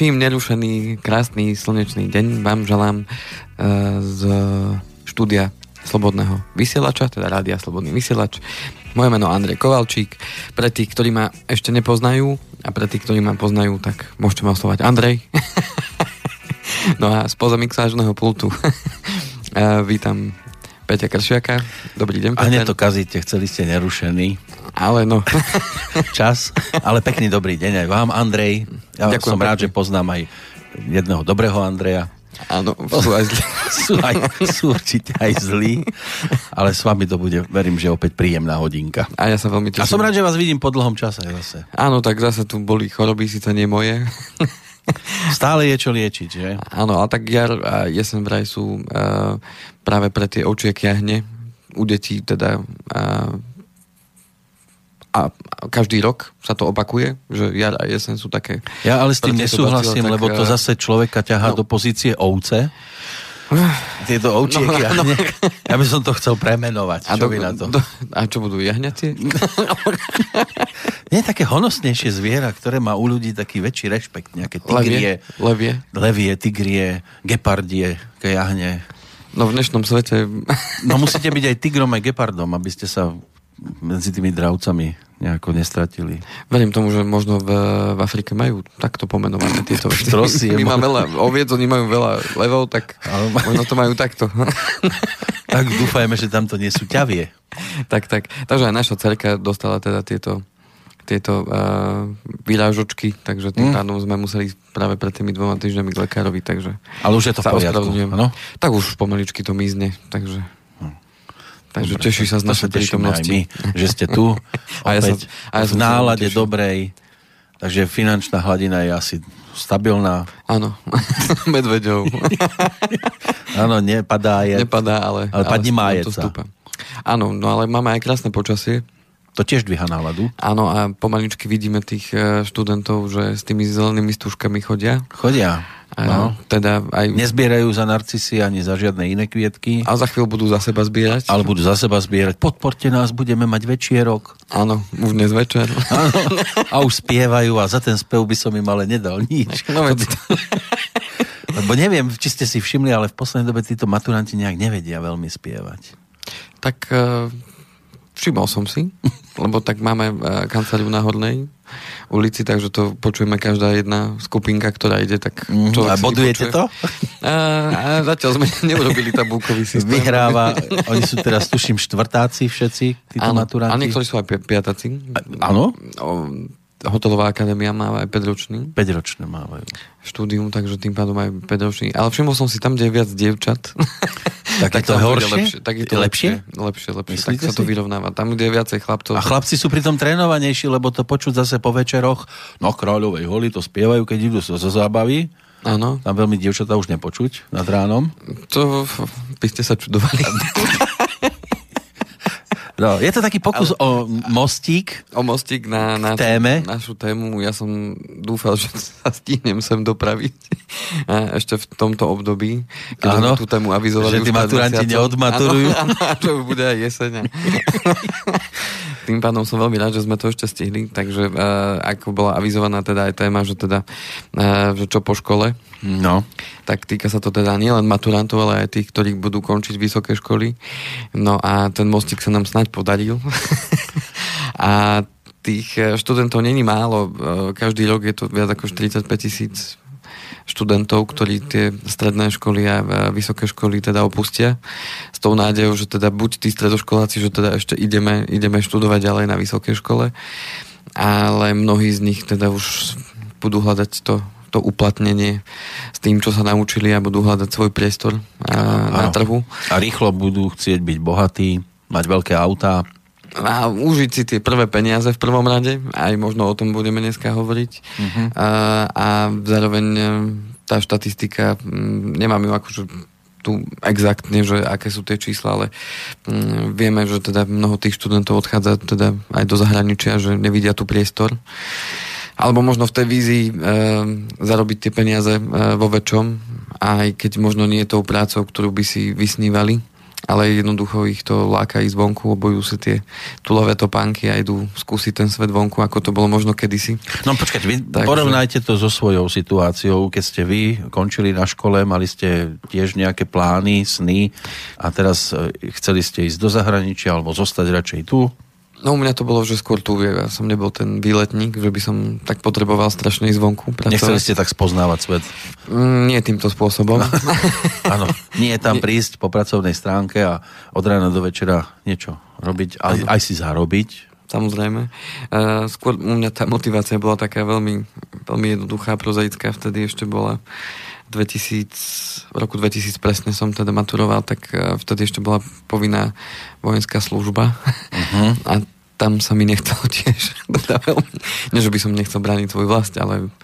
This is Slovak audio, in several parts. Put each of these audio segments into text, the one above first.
Ničím nerušený, krásny, slnečný deň vám želám uh, z štúdia Slobodného vysielača, teda Rádia Slobodný vysielač. Moje meno Andrej Kovalčík. Pre tých, ktorí ma ešte nepoznajú a pre tých, ktorí ma poznajú, tak môžete ma oslovať Andrej. no a spoza mixážneho pultu uh, vítam Peťa Kršiaka. Dobrý deň, Peťa. A hneď to kazíte, chceli ste nerušený. Ale no. Čas, ale pekný dobrý deň aj vám, Andrej. Ja Ďakujem som rád, pekne. že poznám aj jedného dobrého Andreja. Áno, sú aj zlí. sú, aj, sú určite aj zlí, ale s vami to bude, verím, že opäť príjemná hodinka. A ja sa veľmi teším. A som rád, že vás vidím po dlhom čase zase. Áno, tak zase tu boli choroby, síce nie moje. Stále je čo liečiť, že? Áno, ale tak jar a jesen vraj sú uh, práve pre tie očie kiahne u detí teda uh, a každý rok sa to opakuje, že jar a jesen sú také... Ja ale s tým nesúhlasím, tak, lebo to zase človeka ťahá no. do pozície ovce. Tieto ovčieky no, no, no. Ja by som to chcel premenovať. A čo do, na to? Do, a čo budú jahňacie? Nie také honosnejšie zviera, ktoré má u ľudí taký väčší rešpekt. Nejaké tigrie. Levie. Levie, tigrie, gepardie, jahne. No v dnešnom svete... no musíte byť aj tigrom, aj gepardom, aby ste sa medzi tými dravcami nejako nestratili. Verím tomu, že možno v, v Afrike majú takto pomenované tieto veci. My máme veľa oviec, oni majú veľa levov, tak Ale... možno to majú takto. tak dúfajme, že tam to nie sú ťavie. tak, tak. Takže aj naša cerka dostala teda tieto tieto uh, vyrážočky, takže tým mm. pádom sme museli práve pred tými dvoma týždňami k lekárovi, takže... Ale už je to v poriadku, no? Tak už pomaličky to mizne, takže... Takže Dobre, teší sa z našej prítomnosti. My, že ste tu, a ja sa, a ja v nálade dobrej. Takže finančná hladina je asi stabilná. Áno, medveďov. Áno, nepadá je. Nepadá, ale... Ale padne májeca. Áno, no ale máme aj krásne počasie. To tiež dvíha náladu. Áno, a pomaličky vidíme tých e, študentov, že s tými zelenými stúžkami chodia. Chodia. No. Teda aj... Nezbierajú za narcisy ani za žiadne iné kvietky. A za chvíľu budú za seba zbierať. Ale budú za seba zbierať. Podporte nás, budeme mať večierok. Áno, už dnes večer. Áno, a už spievajú a za ten spev by som im ale nedal nič. No, veď... Lebo neviem, či ste si všimli, ale v poslednej dobe títo maturanti nejak nevedia veľmi spievať. Tak uh, všimol som si, lebo tak máme uh, kanceláriu na Hornej ulici, takže to počujeme každá jedna skupinka, ktorá ide, tak mm, A bodujete to? A, a zatiaľ sme neurobili tabulkový systém. Vyhráva, oni sú teraz, tuším, štvrtáci všetci, títo ano, maturanti. A niektorí sú aj piatáci. Áno? Hotelová akadémia má aj 5 ročný. 5 ročné mávajú. Štúdium, takže tým pádom aj 5 ročný. Ale všimol som si tam, kde je viac dievčat. Tak, tak je to horšie? Lepšie, tak je to lepšie? Lepšie, lepšie. Myslíte tak sa to vyrovnáva. Tam, kde je viacej chlapcov. A chlapci sú pritom trénovanejší, lebo to počuť zase po večeroch. No, kráľovej holi to spievajú, keď idú zo zábavy. Áno. Tam veľmi dievčatá už nepočuť nad ránom. To by ste sa čudovali. No, je to taký pokus Ale... o mostík. O mostík na, na téme. našu tému. Ja som dúfal, že sa stihnem sem dopraviť a ešte v tomto období, keď ano, tú tému avizovali. Že tí maturanti neodmaturujú. Áno, áno, bude aj jeseň. Tým pádom som veľmi rád, že sme to ešte stihli, takže uh, ako bola avizovaná teda aj téma, že teda, uh, že čo po škole, No. Tak týka sa to teda nielen maturantov, ale aj tých, ktorí budú končiť vysoké školy. No a ten mostík sa nám snáď podaril. a tých eh, študentov není málo. Každý rok je to viac ako 45 tisíc študentov, ktorí tie stredné školy a vysoké školy teda opustia s tou nádejou, že teda buď tí stredoškoláci, že teda ešte ideme, ideme študovať ďalej na vysokej škole, ale mnohí z nich teda už budú hľadať to to uplatnenie s tým, čo sa naučili a budú hľadať svoj priestor a, na trhu. A rýchlo budú chcieť byť bohatí, mať veľké autá. A užiť si tie prvé peniaze v prvom rade, aj možno o tom budeme dneska hovoriť. Uh-huh. A, a zároveň e, tá štatistika, nemám ju akože tu exaktne, že aké sú tie čísla, ale mm, vieme, že teda mnoho tých študentov odchádza teda aj do zahraničia, že nevidia tu priestor alebo možno v tej vízii e, zarobiť tie peniaze e, vo väčšom, aj keď možno nie je tou prácou, ktorú by si vysnívali, ale jednoducho ich to láka ísť vonku, obojú si tie tulové topánky a idú skúsiť ten svet vonku, ako to bolo možno kedysi. No počkať, vy Takže... porovnajte to so svojou situáciou, keď ste vy končili na škole, mali ste tiež nejaké plány, sny a teraz e, chceli ste ísť do zahraničia alebo zostať radšej tu, No u mňa to bolo, že skôr tu, ja som nebol ten výletník, že by som tak potreboval strašne ísť vonku. Pracovať. Nechceli ste tak spoznávať svet? Mm, nie týmto spôsobom. Áno, nie je tam nie. prísť po pracovnej stránke a od rána do večera niečo robiť, aj, aj si zarobiť. Samozrejme. Uh, skôr u mňa tá motivácia bola taká veľmi, veľmi jednoduchá, prozaická, vtedy ešte bola 2000, v roku 2000 presne som teda maturoval, tak e, vtedy ešte bola povinná vojenská služba uh-huh. a tam sa mi nechcelo tiež. Teda nie, že by som nechcel brániť svoj vlast, ale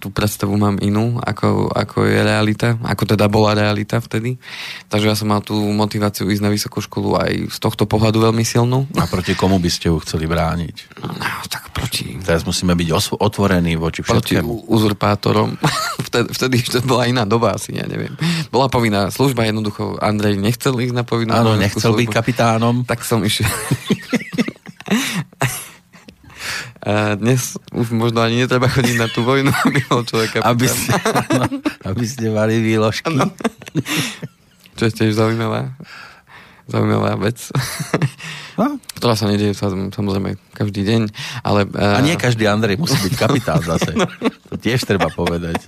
tú predstavu mám inú, ako, ako je realita, ako teda bola realita vtedy. Takže ja som mal tú motiváciu ísť na vysokú školu aj z tohto pohľadu veľmi silnú. A proti komu by ste ju chceli brániť? No, tak proti... Teraz musíme byť os- otvorení voči všetkému. Proti uzurpátorom. vtedy, vtedy ešte bola iná doba asi, ja neviem. Bola povinná služba, jednoducho Andrej nechcel ísť na povinnú Áno, nechcel službu. byť kapitánom. Tak som išiel. A dnes už možno ani netreba chodiť na tú vojnu, aby bol človek Aby ste, no, aby ste mali výložky. No. Čo je tiež zaujímavá, zaujímavá vec. No? Ktorá sa nedieje samozrejme každý deň, ale... A nie každý Andrej musí byť kapitál zase. No. To tiež treba povedať.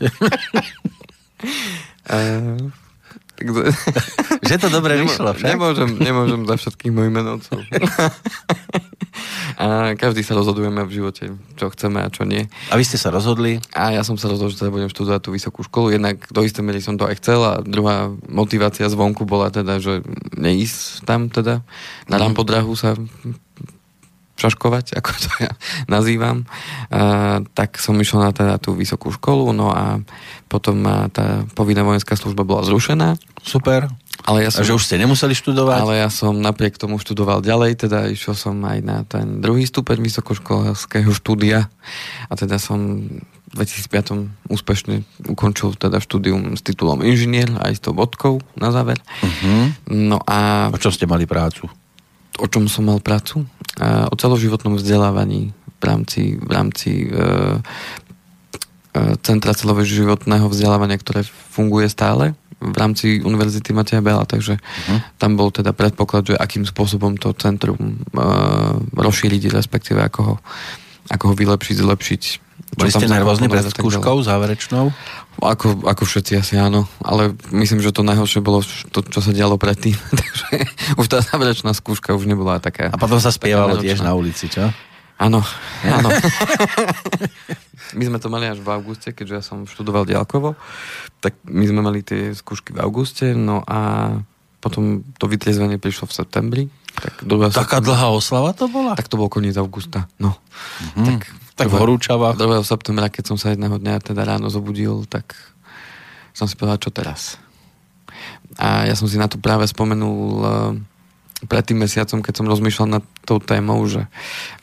Uh, že to dobre Nemo, vyšlo však? Nemôžem, nemôžem za všetkých mojich menovcov. a každý sa rozhodujeme v živote, čo chceme a čo nie. A vy ste sa rozhodli? A ja som sa rozhodol, že teda budem študovať tú vysokú školu. Jednak do istej miery som to aj chcel a druhá motivácia zvonku bola teda, že neísť tam teda. Na mm. Rampodrahu sa šaškovať, ako to ja nazývam, a, tak som išiel na teda tú vysokú školu, no a potom tá povinná vojenská služba bola zrušená. Super. Ale ja som, že už ste nemuseli študovať? Ale ja som napriek tomu študoval ďalej, teda išiel som aj na ten druhý stupeň vysokoškolského štúdia a teda som v 2005 úspešne ukončil teda štúdium s titulom inžinier aj s tou vodkou na záver. Uh-huh. No a... O čom ste mali prácu? O čom som mal prácu? O celoživotnom vzdelávaní v rámci, v rámci e, e, Centra celoživotného vzdelávania, ktoré funguje stále v rámci Univerzity Mateja Bela, takže uh-huh. tam bol teda predpoklad, že akým spôsobom to centrum e, rozšíriť, respektíve ako ho, ako ho vylepšiť, zlepšiť. Boli ste nervózni pred skúškou záverečnou? Ako, ako všetci asi áno, ale myslím, že to najhoršie bolo to, čo sa dialo predtým, takže už tá záverečná skúška už nebola taká. A potom sa spievalo tiež na ulici, čo? Áno, áno. my sme to mali až v auguste, keďže ja som študoval diálkovo, tak my sme mali tie skúšky v auguste, no a potom to vytriezvenie prišlo v septembri. Tak Taká dlhá oslava to bola? Tak to bol koniec augusta, no. Mm-hmm. Tak tak v horúčavách. 2. septembra, keď som sa jedného dňa teda ráno zobudil, tak som si povedal, čo teraz. A ja som si na to práve spomenul uh, pred tým mesiacom, keď som rozmýšľal nad tou témou, že,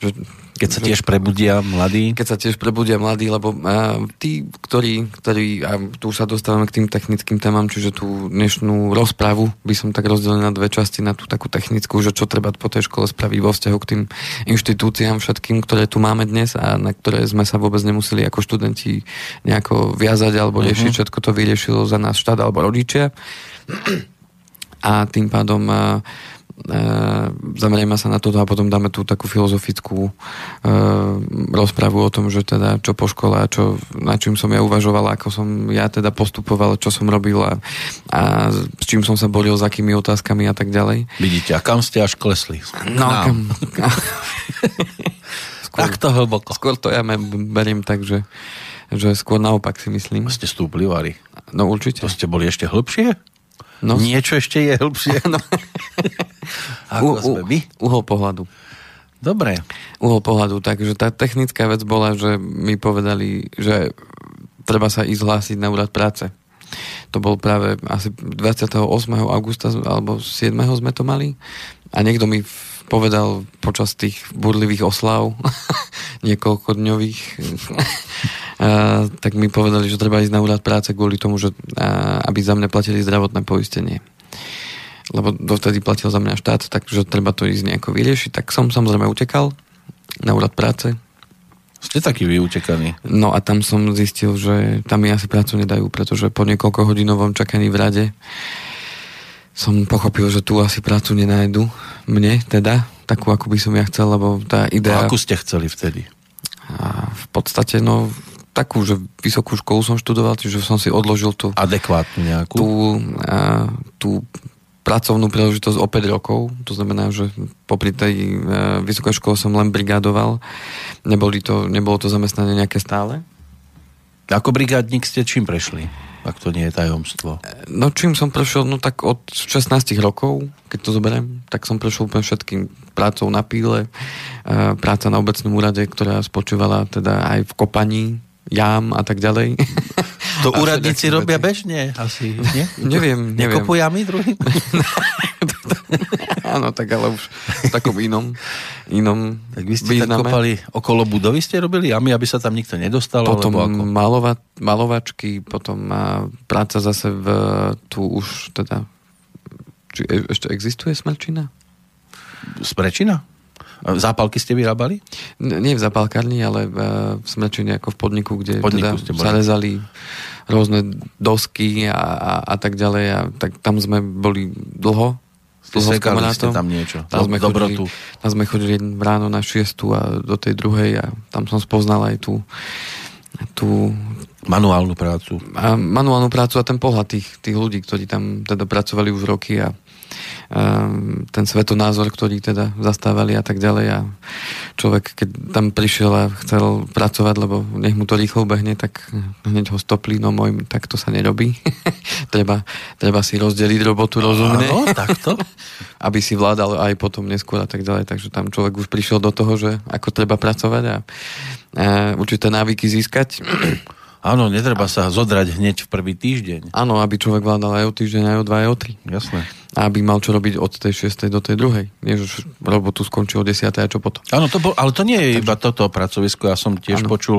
že keď sa tiež prebudia mladí? Keď sa tiež prebudia mladí, lebo uh, tí, ktorí, ktorí, a tu už sa dostávame k tým technickým témam, čiže tú dnešnú rozpravu by som tak rozdelil na dve časti, na tú takú technickú, že čo treba po tej škole spraviť vo vzťahu k tým inštitúciám všetkým, ktoré tu máme dnes a na ktoré sme sa vôbec nemuseli ako študenti nejako viazať alebo riešiť, uh-huh. všetko to vyriešilo za nás štát alebo rodičia. A tým pádom uh, E, zamerieme sa na toto a potom dáme tú takú filozofickú e, rozpravu o tom, že teda čo po škole a čo, na čím som ja uvažoval, ako som ja teda postupoval, čo som robil a, a s čím som sa boril, s akými otázkami a tak ďalej. Vidíte, a kam ste až klesli? No, kam, kam, skôr, to hlboko. Skôr to ja beriem tak, že, že skôr naopak si myslím. Ste stúpli, Vary. No určite. To ste boli ešte hlbšie? No. Niečo ešte je hĺbšie. No. Ako u, sme my? Uhol pohľadu. Dobre. Uhol pohľadu. Takže tá technická vec bola, že mi povedali, že treba sa ísť hlásiť na úrad práce. To bol práve asi 28. augusta alebo 7. sme to mali. A niekto mi povedal počas tých burlivých oslav, niekoľko dňových, a, tak mi povedali, že treba ísť na úrad práce kvôli tomu, že a, aby za mňa platili zdravotné poistenie. Lebo dovtedy platil za mňa štát, takže treba to ísť nejako vyriešiť, tak som samozrejme utekal na úrad práce. Ste taký vyutekaní. No a tam som zistil, že tam mi asi prácu nedajú, pretože po niekoľko hodinovom čakaní v rade som pochopil, že tu asi prácu nenájdu. Mne teda, takú, ako by som ja chcel, lebo tá idea... A akú ste chceli vtedy? A v podstate, no, takú, že vysokú školu som študoval, čiže som si odložil tú... Adekvátnu nejakú? Tú, a, tú pracovnú príležitosť o 5 rokov, to znamená, že popri tej e, vysokej škole som len brigádoval, Neboli to, nebolo to zamestnanie nejaké stále. Ako brigádnik ste čím prešli? ak to nie je tajomstvo? No čím som prešiel, no tak od 16 rokov, keď to zoberiem, tak som prešiel úplne všetkým prácou na píle, e, práca na obecnom úrade, ktorá spočívala teda aj v kopaní, jám a tak ďalej. To úradníci robia bežne asi, nie? neviem, neviem. Nekopujú jamy druhým? Áno, tak ale už v takom inom, inom Tak vy ste význame. tak kopali okolo budovy, ste robili jamy, aby sa tam nikto nedostal? Potom ako? Malova, malovačky, potom práca zase v, tu už teda či e, ešte existuje smrčina? Smrčina? Zápalky ste vyrábali? Nie v zápalkárni, ale v, v Smrčine ako v podniku, kde podniku teda zarezali rôzne dosky a, a, a tak ďalej. A tak tam sme boli dlho dlho s kamarátom. tam niečo, tam sme, dobrotu. Chodili, tam sme chodili ráno na 6 a do tej druhej a tam som spoznal aj tú, tú manuálnu prácu. A manuálnu prácu a ten pohľad tých, tých ľudí, ktorí tam teda pracovali už roky a ten svetonázor, ktorý teda zastávali a tak ďalej a človek, keď tam prišiel a chcel pracovať, lebo nech mu to rýchlo behne, tak hneď ho stopli, no môj, tak to sa nerobí. treba, treba si rozdeliť robotu rozumne. Áno, takto. aby si vládal aj potom neskôr a tak ďalej. Takže tam človek už prišiel do toho, že ako treba pracovať a, a určité návyky získať. Áno, netreba sa zodrať hneď v prvý týždeň. Áno, aby človek vládal aj o týždeň, aj o dva, aj o tri. Jasné. A aby mal čo robiť od tej 6. do tej druhej. Nie, že robotu skončí o 10. a čo potom. Áno, to bol, ale to nie je Takže... iba toto pracovisko. Ja som tiež ano. počul,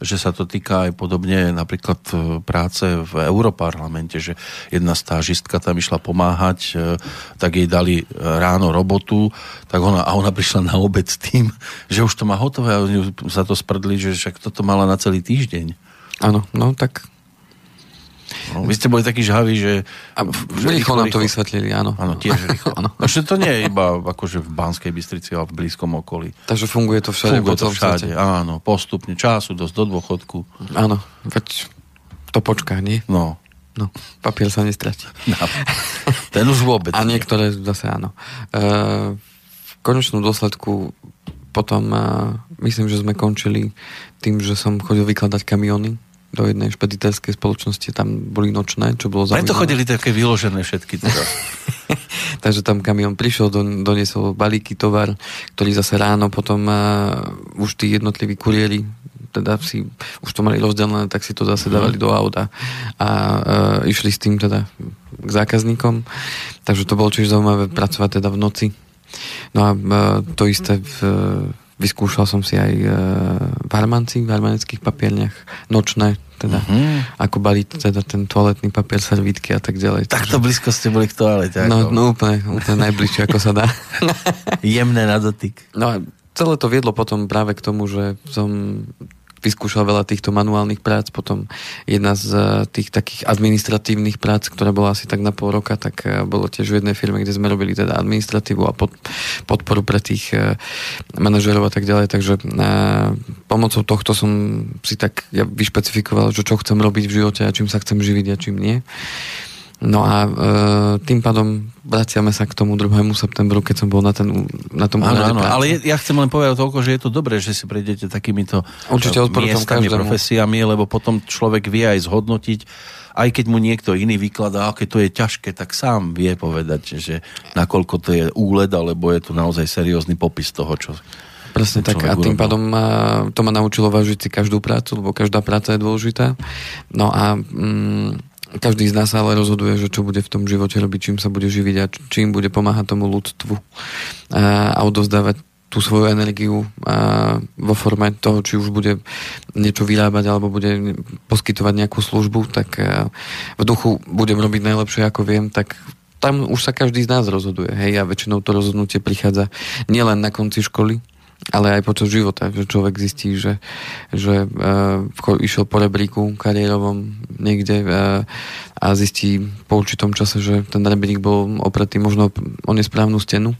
že sa to týka aj podobne napríklad e, práce v Európarlamente, že jedna stážistka tam išla pomáhať, e, tak jej dali e, ráno robotu, tak ona, a ona prišla na obed s tým, že už to má hotové a sa to sprdli, že však toto mala na celý týždeň. Áno, no tak... No, vy ste boli takí žhaví, že... A že rýchlo nám to vysvetlili, áno. Áno, tiež rýchlo. áno. No, to nie je iba akože v Banskej Bystrici, ale v blízkom okolí. Takže funguje to všade funguje to všade, áno. Postupne, času dosť do dôchodku. Áno, veď to počká, nie? No. No, papier sa nestratí. No, ten už vôbec. A niektoré zase áno. E, v konečnom dôsledku potom uh, myslím, že sme končili tým, že som chodil vykladať kamiony do jednej špediterskej spoločnosti, tam boli nočné, čo bolo zaujímavé. Preto chodili také vyložené všetky teda. Takže tam kamion prišiel, don, doniesol balíky tovar, ktorý zase ráno potom uh, už tí jednotliví kuriéri teda si už to mali rozdelené, tak si to zase mhm. dávali do auta a uh, išli s tým teda k zákazníkom. Takže to bolo tiež zaujímavé pracovať teda v noci No a e, to isté v, vyskúšal som si aj e, v Harmanci, v harmanických papierniach, nočné, teda, uh-huh. ako baliť teda ten toaletný papier, servítky a tak ďalej. Takto blízko ste boli k toalete. No, no úplne, úplne najbližšie, ako sa dá. Jemné na dotyk. No a celé to viedlo potom práve k tomu, že som vyskúšal veľa týchto manuálnych prác, potom jedna z eh, tých takých administratívnych prác, ktorá bola asi tak na pol roka, tak eh, bolo tiež v jednej firme, kde sme robili teda administratívu a pod, podporu pre tých eh, manažerov a tak ďalej, takže pomocou tohto som si tak ja vyšpecifikoval, že čo chcem robiť v živote a čím sa chcem živiť a čím nie. No a e, tým pádom vraciame sa k tomu 2. septembru, keď som bol na, ten, na tom áno, áno, ale ja chcem len povedať toľko, že je to dobré, že si prejdete takýmito Určite e, miestami, každému. profesiami, lebo potom človek vie aj zhodnotiť, aj keď mu niekto iný vykladá, keď to je ťažké, tak sám vie povedať, že nakoľko to je úled, alebo je to naozaj seriózny popis toho, čo Presne tak a tým pádom ma, to ma naučilo vážiť si každú prácu, lebo každá práca je dôležitá. No a mm, každý z nás ale rozhoduje, že čo bude v tom živote robiť, čím sa bude živiť a čím bude pomáhať tomu ľudstvu a, a odovzdávať tú svoju energiu a vo forme toho, či už bude niečo vyrábať alebo bude poskytovať nejakú službu, tak v duchu budem robiť najlepšie ako viem, tak tam už sa každý z nás rozhoduje, hej, a väčšinou to rozhodnutie prichádza nielen na konci školy, ale aj počas života, že človek zistí, že, že uh, išiel po rebríku kariérovom niekde uh, a zistí po určitom čase, že ten rebrík bol opretý možno o nesprávnu stenu,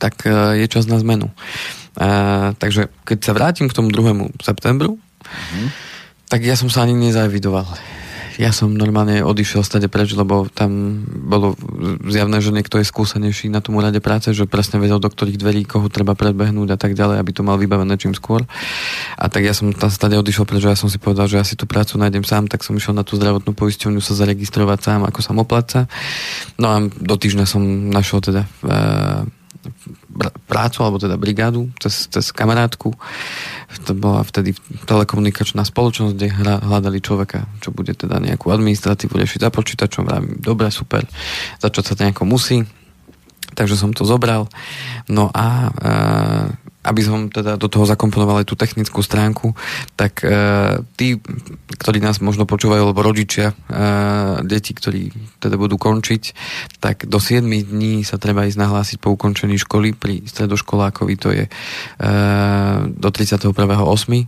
tak uh, je čas na zmenu. Uh, takže keď sa vrátim k tomu 2. septembru, mm-hmm. tak ja som sa ani nezavidoval ja som normálne odišiel stade preč, lebo tam bolo zjavné, že niekto je skúsenejší na tom úrade práce, že presne vedel, do ktorých dverí koho treba predbehnúť a tak ďalej, aby to mal vybavené čím skôr. A tak ja som tam stade odišiel preč, ja som si povedal, že ja si tú prácu nájdem sám, tak som išiel na tú zdravotnú poisťovňu sa zaregistrovať sám ako samoplatca. No a do týždňa som našiel teda e, prácu, alebo teda brigádu cez, cez kamarátku. To bola vtedy telekomunikačná spoločnosť, kde hľadali človeka, čo bude teda nejakú administratívu riešiť za počítačom. Vravím, dobre, super, začať sa to nejako musí. Takže som to zobral. No a e, aby som teda do toho zakomponoval aj tú technickú stránku, tak e, tí, ktorí nás možno počúvajú, alebo rodičia, e, deti, ktorí teda budú končiť, tak do 7 dní sa treba ísť nahlásiť po ukončení školy pri stredoškolákovi, to je e, do 31.8.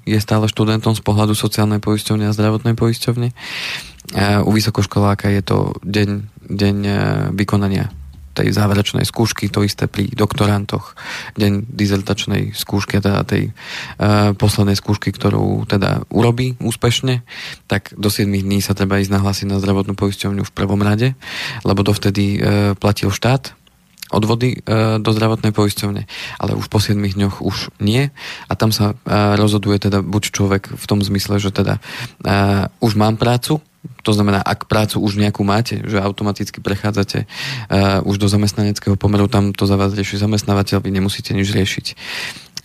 je stále študentom z pohľadu sociálnej poisťovne a zdravotnej poisťovne. E, u vysokoškoláka je to deň, deň e, vykonania tej záverečnej skúšky, to isté pri doktorantoch, deň dizertačnej skúšky, teda tej uh, poslednej skúšky, ktorú teda urobí úspešne, tak do 7 dní sa treba ísť nahlásiť na zdravotnú poisťovňu v prvom rade, lebo dovtedy uh, platil štát, odvody e, do zdravotnej poisťovne, ale už po 7 dňoch už nie. A tam sa rozhoduje teda buď človek v tom zmysle, že teda už mám prácu, to znamená, ak prácu už nejakú máte, že automaticky prechádzate uh, už do zamestnaneckého pomeru, tam to za vás rieši zamestnávateľ, vy nemusíte nič riešiť.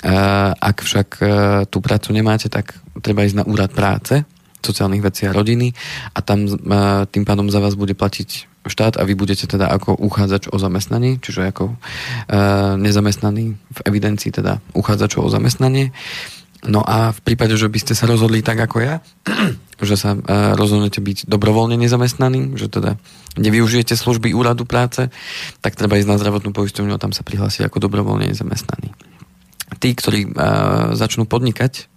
Uh, ak však uh, tú prácu nemáte, tak treba ísť na úrad práce, sociálnych vecí a rodiny a tam uh, tým pádom za vás bude platiť štát a vy budete teda ako uchádzač o zamestnanie, čiže ako uh, nezamestnaný v evidencii teda uchádzačov o zamestnanie. No a v prípade, že by ste sa rozhodli tak ako ja, že sa uh, rozhodnete byť dobrovoľne nezamestnaný, že teda nevyužijete služby úradu práce, tak treba ísť na zdravotnú poisťovňu a tam sa prihlásiť ako dobrovoľne nezamestnaný. Tí, ktorí uh, začnú podnikať,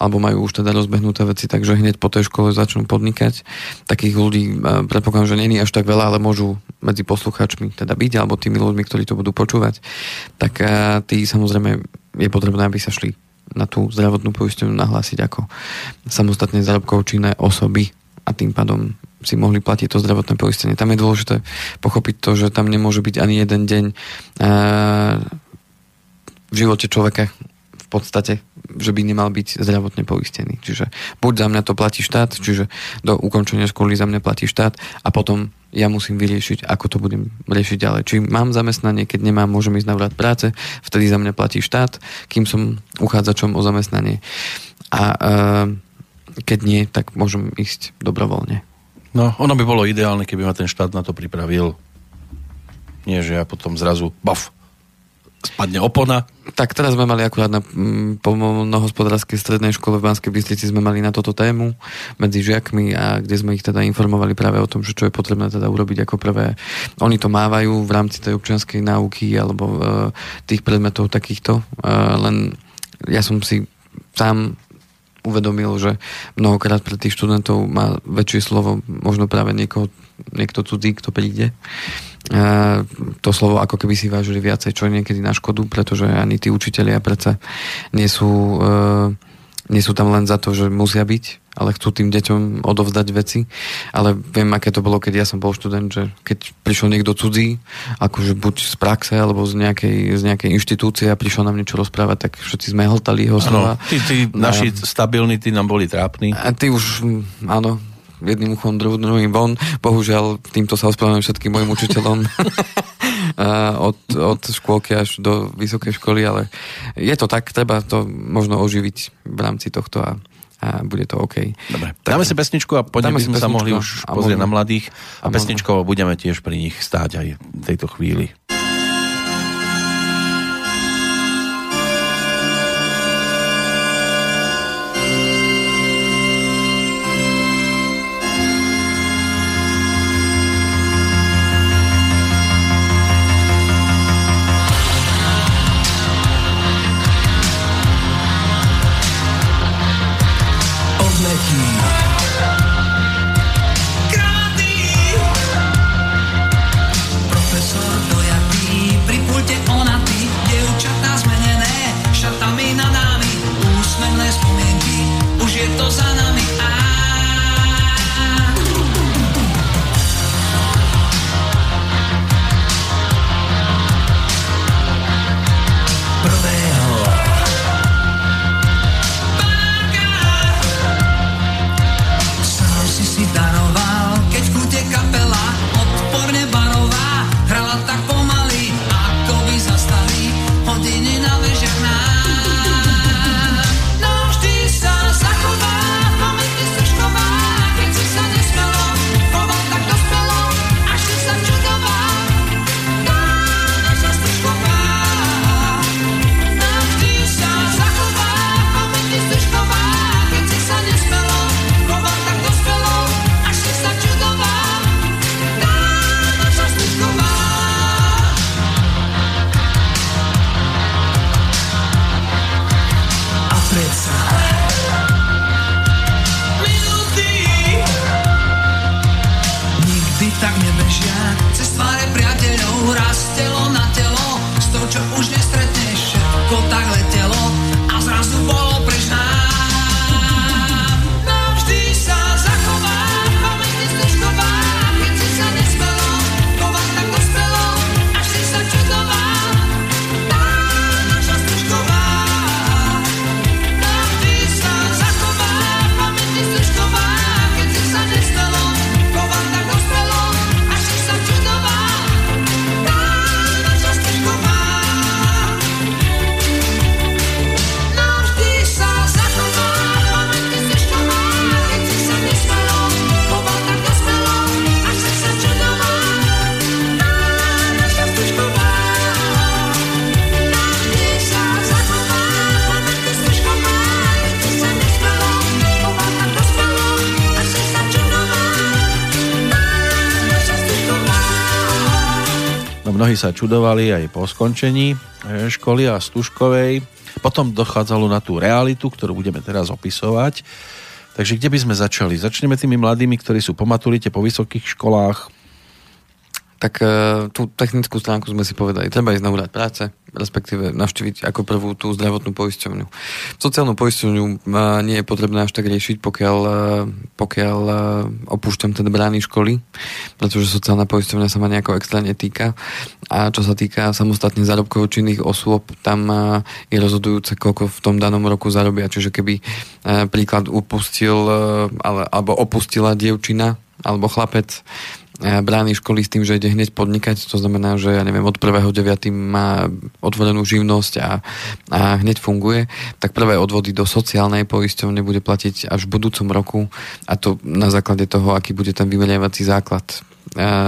alebo majú už teda rozbehnuté veci, takže hneď po tej škole začnú podnikať. Takých ľudí uh, predpokladám, že není až tak veľa, ale môžu medzi poslucháčmi teda byť, alebo tými ľuďmi, ktorí to budú počúvať. Tak tí samozrejme je potrebné, aby sa šli na tú zdravotnú poisťovňu nahlásiť ako samostatne zárobkov činné osoby a tým pádom si mohli platiť to zdravotné poistenie. Tam je dôležité pochopiť to, že tam nemôže byť ani jeden deň v živote človeka v podstate, že by nemal byť zdravotne poistený. Čiže buď za mňa to platí štát, čiže do ukončenia školy za mňa platí štát a potom ja musím vyriešiť, ako to budem riešiť ďalej. Či mám zamestnanie, keď nemám, môžem ísť na vrát práce, vtedy za mňa platí štát, kým som uchádzačom o zamestnanie. A e, keď nie, tak môžem ísť dobrovoľne. No, ono by bolo ideálne, keby ma ten štát na to pripravil. Nie, že ja potom zrazu, baf, spadne opona. Tak teraz sme mali akurát na mm, pomoľnohospodárskej strednej škole v Banskej Bystrici sme mali na toto tému medzi žiakmi a kde sme ich teda informovali práve o tom, že čo je potrebné teda urobiť ako prvé. Oni to mávajú v rámci tej občianskej náuky alebo uh, tých predmetov takýchto, uh, len ja som si sám uvedomil, že mnohokrát pre tých študentov má väčšie slovo možno práve niekoho, niekto cudzí, kto príde. A to slovo ako keby si vážili viacej, čo niekedy na škodu, pretože ani tí učitelia predsa nie sú, e, nie sú tam len za to, že musia byť, ale chcú tým deťom odovzdať veci. Ale viem, aké to bolo, keď ja som bol študent, že keď prišiel niekto cudzí, akože buď z praxe, alebo z nejakej, z nejakej inštitúcie a prišiel nám niečo rozprávať, tak všetci sme hltali jeho slova. Ano, tí, tí naši stabilní, tí nám boli trápni. A tí už, áno, jedným uchom, druhým von. Bohužiaľ, týmto sa ospravedlňujem všetkým mojim učiteľom od, od škôlky až do vysokej školy, ale je to tak, treba to možno oživiť v rámci tohto a a bude to OK. Dobre, dáme si pesničku a poďme by sme sa mohli už pozrieť na mladých a, a pesničkovo budeme tiež pri nich stáť aj v tejto chvíli. Sa čudovali aj po skončení e, školy a stužkovej. Potom dochádzalo na tú realitu, ktorú budeme teraz opisovať. Takže kde by sme začali? Začneme tými mladými, ktorí sú po maturite, po vysokých školách, tak e, tú technickú stránku sme si povedali, treba ísť na úrad práce, respektíve navštíviť ako prvú tú zdravotnú poisťovňu. Sociálnu poisťovňu e, nie je potrebné až tak riešiť, pokiaľ, e, pokiaľ e, opúšťam teda brány školy, pretože sociálna poisťovňa sa ma nejako extra netýka. A čo sa týka samostatne zárobkovo činných osôb, tam je rozhodujúce, koľko v tom danom roku zarobia. Čiže keby príklad upustil ale, alebo opustila dievčina alebo chlapec brány školy s tým, že ide hneď podnikať, to znamená, že ja neviem, od 1.9. má otvorenú živnosť a, a hneď funguje, tak prvé odvody do sociálnej poisťovne bude platiť až v budúcom roku a to na základe toho, aký bude ten vymeriavací základ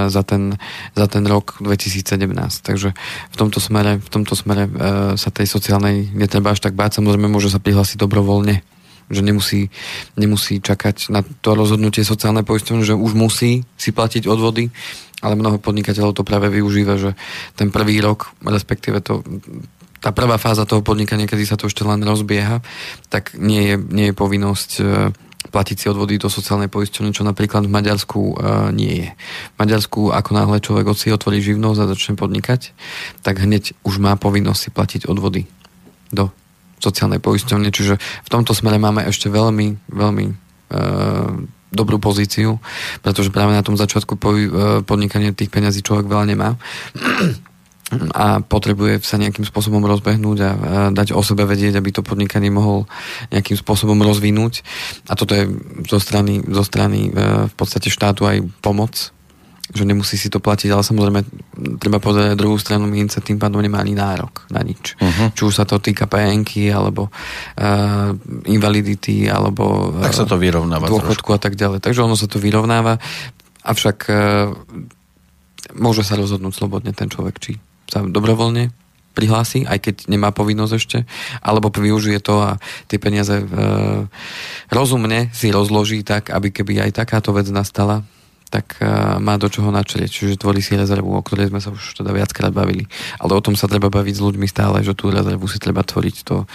za ten, za ten rok 2017. Takže v tomto smere, v tomto smere sa tej sociálnej netreba až tak báť. Samozrejme môže sa prihlásiť dobrovoľne že nemusí, nemusí čakať na to rozhodnutie sociálnej poisťovne, že už musí si platiť odvody, ale mnoho podnikateľov to práve využíva, že ten prvý rok, respektíve to tá prvá fáza toho podnikania, kedy sa to ešte len rozbieha, tak nie je, nie je povinnosť e, platiť si odvody do sociálnej poisťovne, čo napríklad v Maďarsku uh, nie je. V Maďarsku, ako náhle človek od si otvorí živnosť a začne podnikať, tak hneď už má povinnosť si platiť odvody do sociálnej poisťovne, čiže v tomto smere máme ešte veľmi, veľmi e, dobrú pozíciu, pretože práve na tom začiatku e, podnikania tých peňazí človek veľa nemá a potrebuje sa nejakým spôsobom rozbehnúť a, a dať o sebe vedieť, aby to podnikanie mohol nejakým spôsobom rozvinúť. A toto je zo strany, zo strany e, v podstate štátu aj pomoc že nemusí si to platiť, ale samozrejme treba povedať druhú stranu, mince tým pádom nemá ani nárok na nič. Uh-huh. Či už sa to týka PNK, alebo uh, invalidity, alebo tak sa to vyrovnáva dôchodku trošku. a tak ďalej. Takže ono sa to vyrovnáva, avšak uh, môže sa rozhodnúť slobodne ten človek, či sa dobrovoľne prihlási, aj keď nemá povinnosť ešte, alebo využije to a tie peniaze uh, rozumne si rozloží tak, aby keby aj takáto vec nastala, tak uh, má do čoho načrieť, čiže tvorí si rezervu, o ktorej sme sa už teda viackrát bavili. Ale o tom sa treba baviť s ľuďmi stále, že tú rezervu si treba tvoriť. To,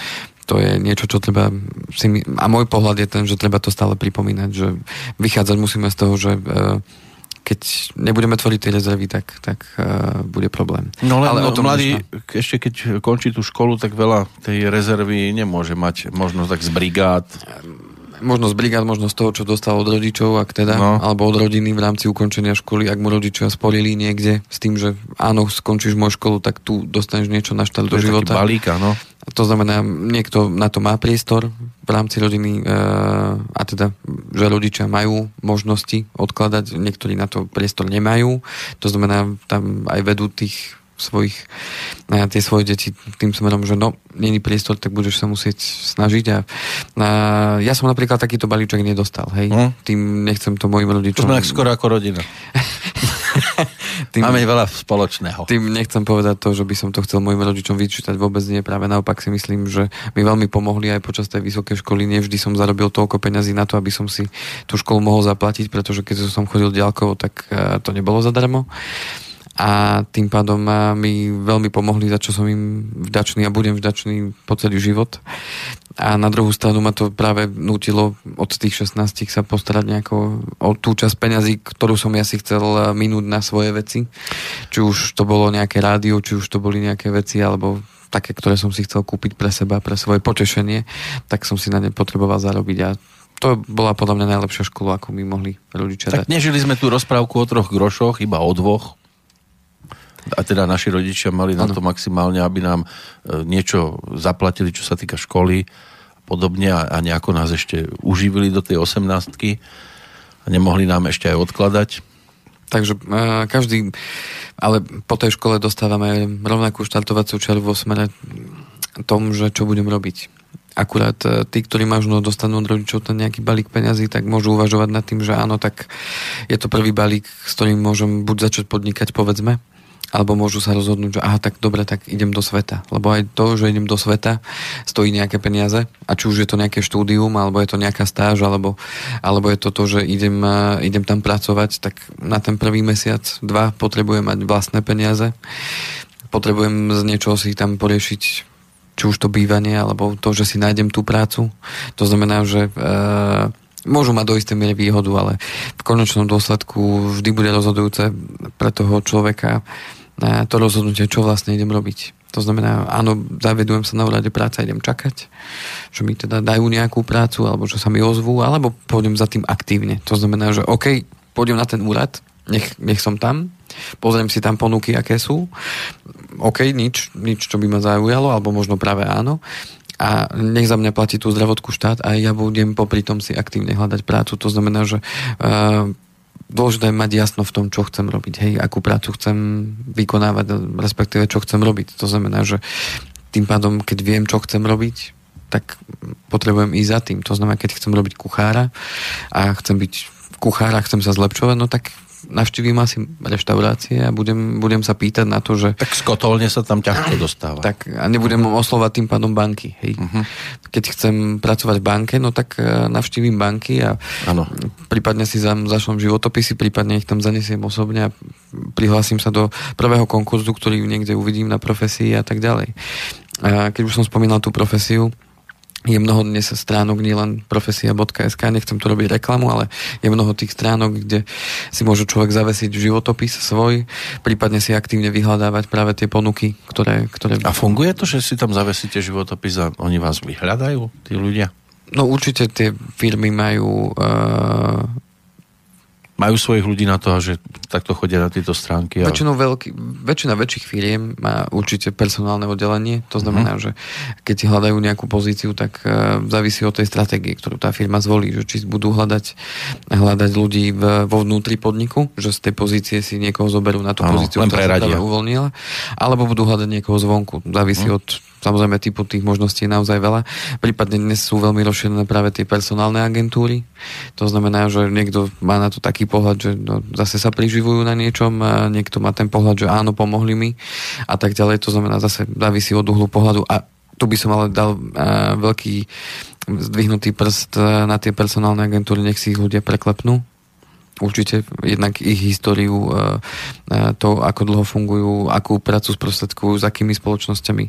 to je niečo, čo treba si... A môj pohľad je ten, že treba to stále pripomínať, že vychádzať musíme z toho, že uh, keď nebudeme tvoriť tie rezervy, tak, tak uh, bude problém. No len Ale o tom mladý, nežná... ešte keď končí tú školu, tak veľa tej rezervy nemôže mať možnosť tak z brigád. Možno z brigád, možno z toho, čo dostal od rodičov, ak teda, no. alebo od rodiny v rámci ukončenia školy, ak mu rodičia sporili niekde s tým, že áno, skončíš moju školu, tak tu dostaneš niečo na štart do života. balík, no. To znamená, niekto na to má priestor v rámci rodiny e, a teda, že rodičia majú možnosti odkladať, niektorí na to priestor nemajú. To znamená, tam aj vedú tých svojich, na tie svoje deti tým smerom, že no, není priestor, tak budeš sa musieť snažiť a, a ja som napríklad takýto balíček nedostal, hej, hm? tým nechcem to mojim rodičom. To sme tak skoro ako rodina. tým, Máme veľa spoločného. Tým nechcem povedať to, že by som to chcel mojim rodičom vyčítať, vôbec nie, práve naopak si myslím, že mi veľmi pomohli aj počas tej vysokej školy, nevždy som zarobil toľko peňazí na to, aby som si tú školu mohol zaplatiť, pretože keď som chodil ďalkovo, tak eh, to nebolo zadarmo a tým pádom mi veľmi pomohli, za čo som im vďačný a budem vďačný po celý život. A na druhú stranu ma to práve nutilo od tých 16 sa postarať nejako o tú časť peňazí, ktorú som ja si chcel minúť na svoje veci. Či už to bolo nejaké rádio, či už to boli nejaké veci, alebo také, ktoré som si chcel kúpiť pre seba, pre svoje potešenie, tak som si na ne potreboval zarobiť a to bola podľa mňa najlepšia škola, ako mi mohli rodičia tak dať. nežili sme tú rozprávku o troch grošoch, iba o dvoch. A teda naši rodičia mali ano. na to maximálne, aby nám e, niečo zaplatili, čo sa týka školy a podobne a, a nejako nás ešte uživili do tej osemnáctky a nemohli nám ešte aj odkladať. Takže uh, každý, ale po tej škole dostávame rovnakú štartovaciu čaru vo smere tom, že čo budem robiť. Akurát uh, tí, ktorí možno dostanú od rodičov ten nejaký balík peňazí, tak môžu uvažovať nad tým, že áno, tak je to prvý balík, s ktorým môžem buď začať podnikať, povedzme, alebo môžu sa rozhodnúť, že aha, tak dobre, tak idem do sveta. Lebo aj to, že idem do sveta, stojí nejaké peniaze. A či už je to nejaké štúdium, alebo je to nejaká stáž, alebo, alebo je to to, že idem, eh, idem tam pracovať, tak na ten prvý mesiac, dva potrebujem mať vlastné peniaze. Potrebujem z niečoho si tam poriešiť či už to bývanie, alebo to, že si nájdem tú prácu. To znamená, že e, môžu mať do istej miery výhodu, ale v konečnom dôsledku vždy bude rozhodujúce pre toho človeka to rozhodnutie, čo vlastne idem robiť. To znamená, áno, zavedujem sa na úrade práce idem čakať, že mi teda dajú nejakú prácu, alebo že sa mi ozvú, alebo pôjdem za tým aktívne. To znamená, že OK, pôjdem na ten úrad, nech, nech som tam, pozriem si tam ponuky, aké sú. OK, nič, nič, čo by ma zaujalo, alebo možno práve áno. A nech za mňa platí tú zdravotku štát a ja budem popri tom si aktívne hľadať prácu. To znamená, že uh, dôležité mať jasno v tom, čo chcem robiť, hej, akú prácu chcem vykonávať, respektíve čo chcem robiť. To znamená, že tým pádom, keď viem, čo chcem robiť, tak potrebujem ísť za tým. To znamená, keď chcem robiť kuchára a chcem byť kuchára, chcem sa zlepšovať, no tak navštívim asi reštaurácie a budem, budem sa pýtať na to, že... Tak skotolne sa tam ťažko dostáva. Tak a nebudem oslovať tým pádom banky. Hej. Uh-huh. Keď chcem pracovať v banke, no tak e, navštívim banky a ano. prípadne si zašlom životopisy, prípadne ich tam zanesiem osobne a prihlásim sa do prvého konkurzu, ktorý niekde uvidím na profesii a tak ďalej. A keď už som spomínal tú profesiu, je mnoho dnes stránok, nielen profesia.sk, nechcem tu robiť reklamu, ale je mnoho tých stránok, kde si môže človek zavesiť životopis svoj, prípadne si aktívne vyhľadávať práve tie ponuky, ktoré... ktoré... A funguje to, že si tam zavesíte životopis a oni vás vyhľadajú, tí ľudia? No určite tie firmy majú uh, majú svojich ľudí na to, že takto chodia na tieto stránky. Ale... Väčšinou veľký, väčšina väčších firiem má určite personálne oddelenie, to znamená, uh-huh. že keď si hľadajú nejakú pozíciu, tak uh, závisí od tej stratégie, ktorú tá firma zvolí, že či budú hľadať, hľadať ľudí v, vo vnútri podniku, že z tej pozície si niekoho zoberú na tú ano, pozíciu, ktorá sa uvoľnila, alebo budú hľadať niekoho zvonku, závisí uh-huh. od Samozrejme, typu tých možností je naozaj veľa. Prípadne dnes sú veľmi rozšírené práve tie personálne agentúry. To znamená, že niekto má na to taký pohľad, že no, zase sa priživujú na niečom, a niekto má ten pohľad, že áno, pomohli mi a tak ďalej. To znamená, zase závisí od uhlu pohľadu. A tu by som ale dal uh, veľký zdvihnutý prst na tie personálne agentúry, nech si ich ľudia preklepnú, určite jednak ich históriu, e, e, to, ako dlho fungujú, akú prácu sprostredkujú, s akými spoločnosťami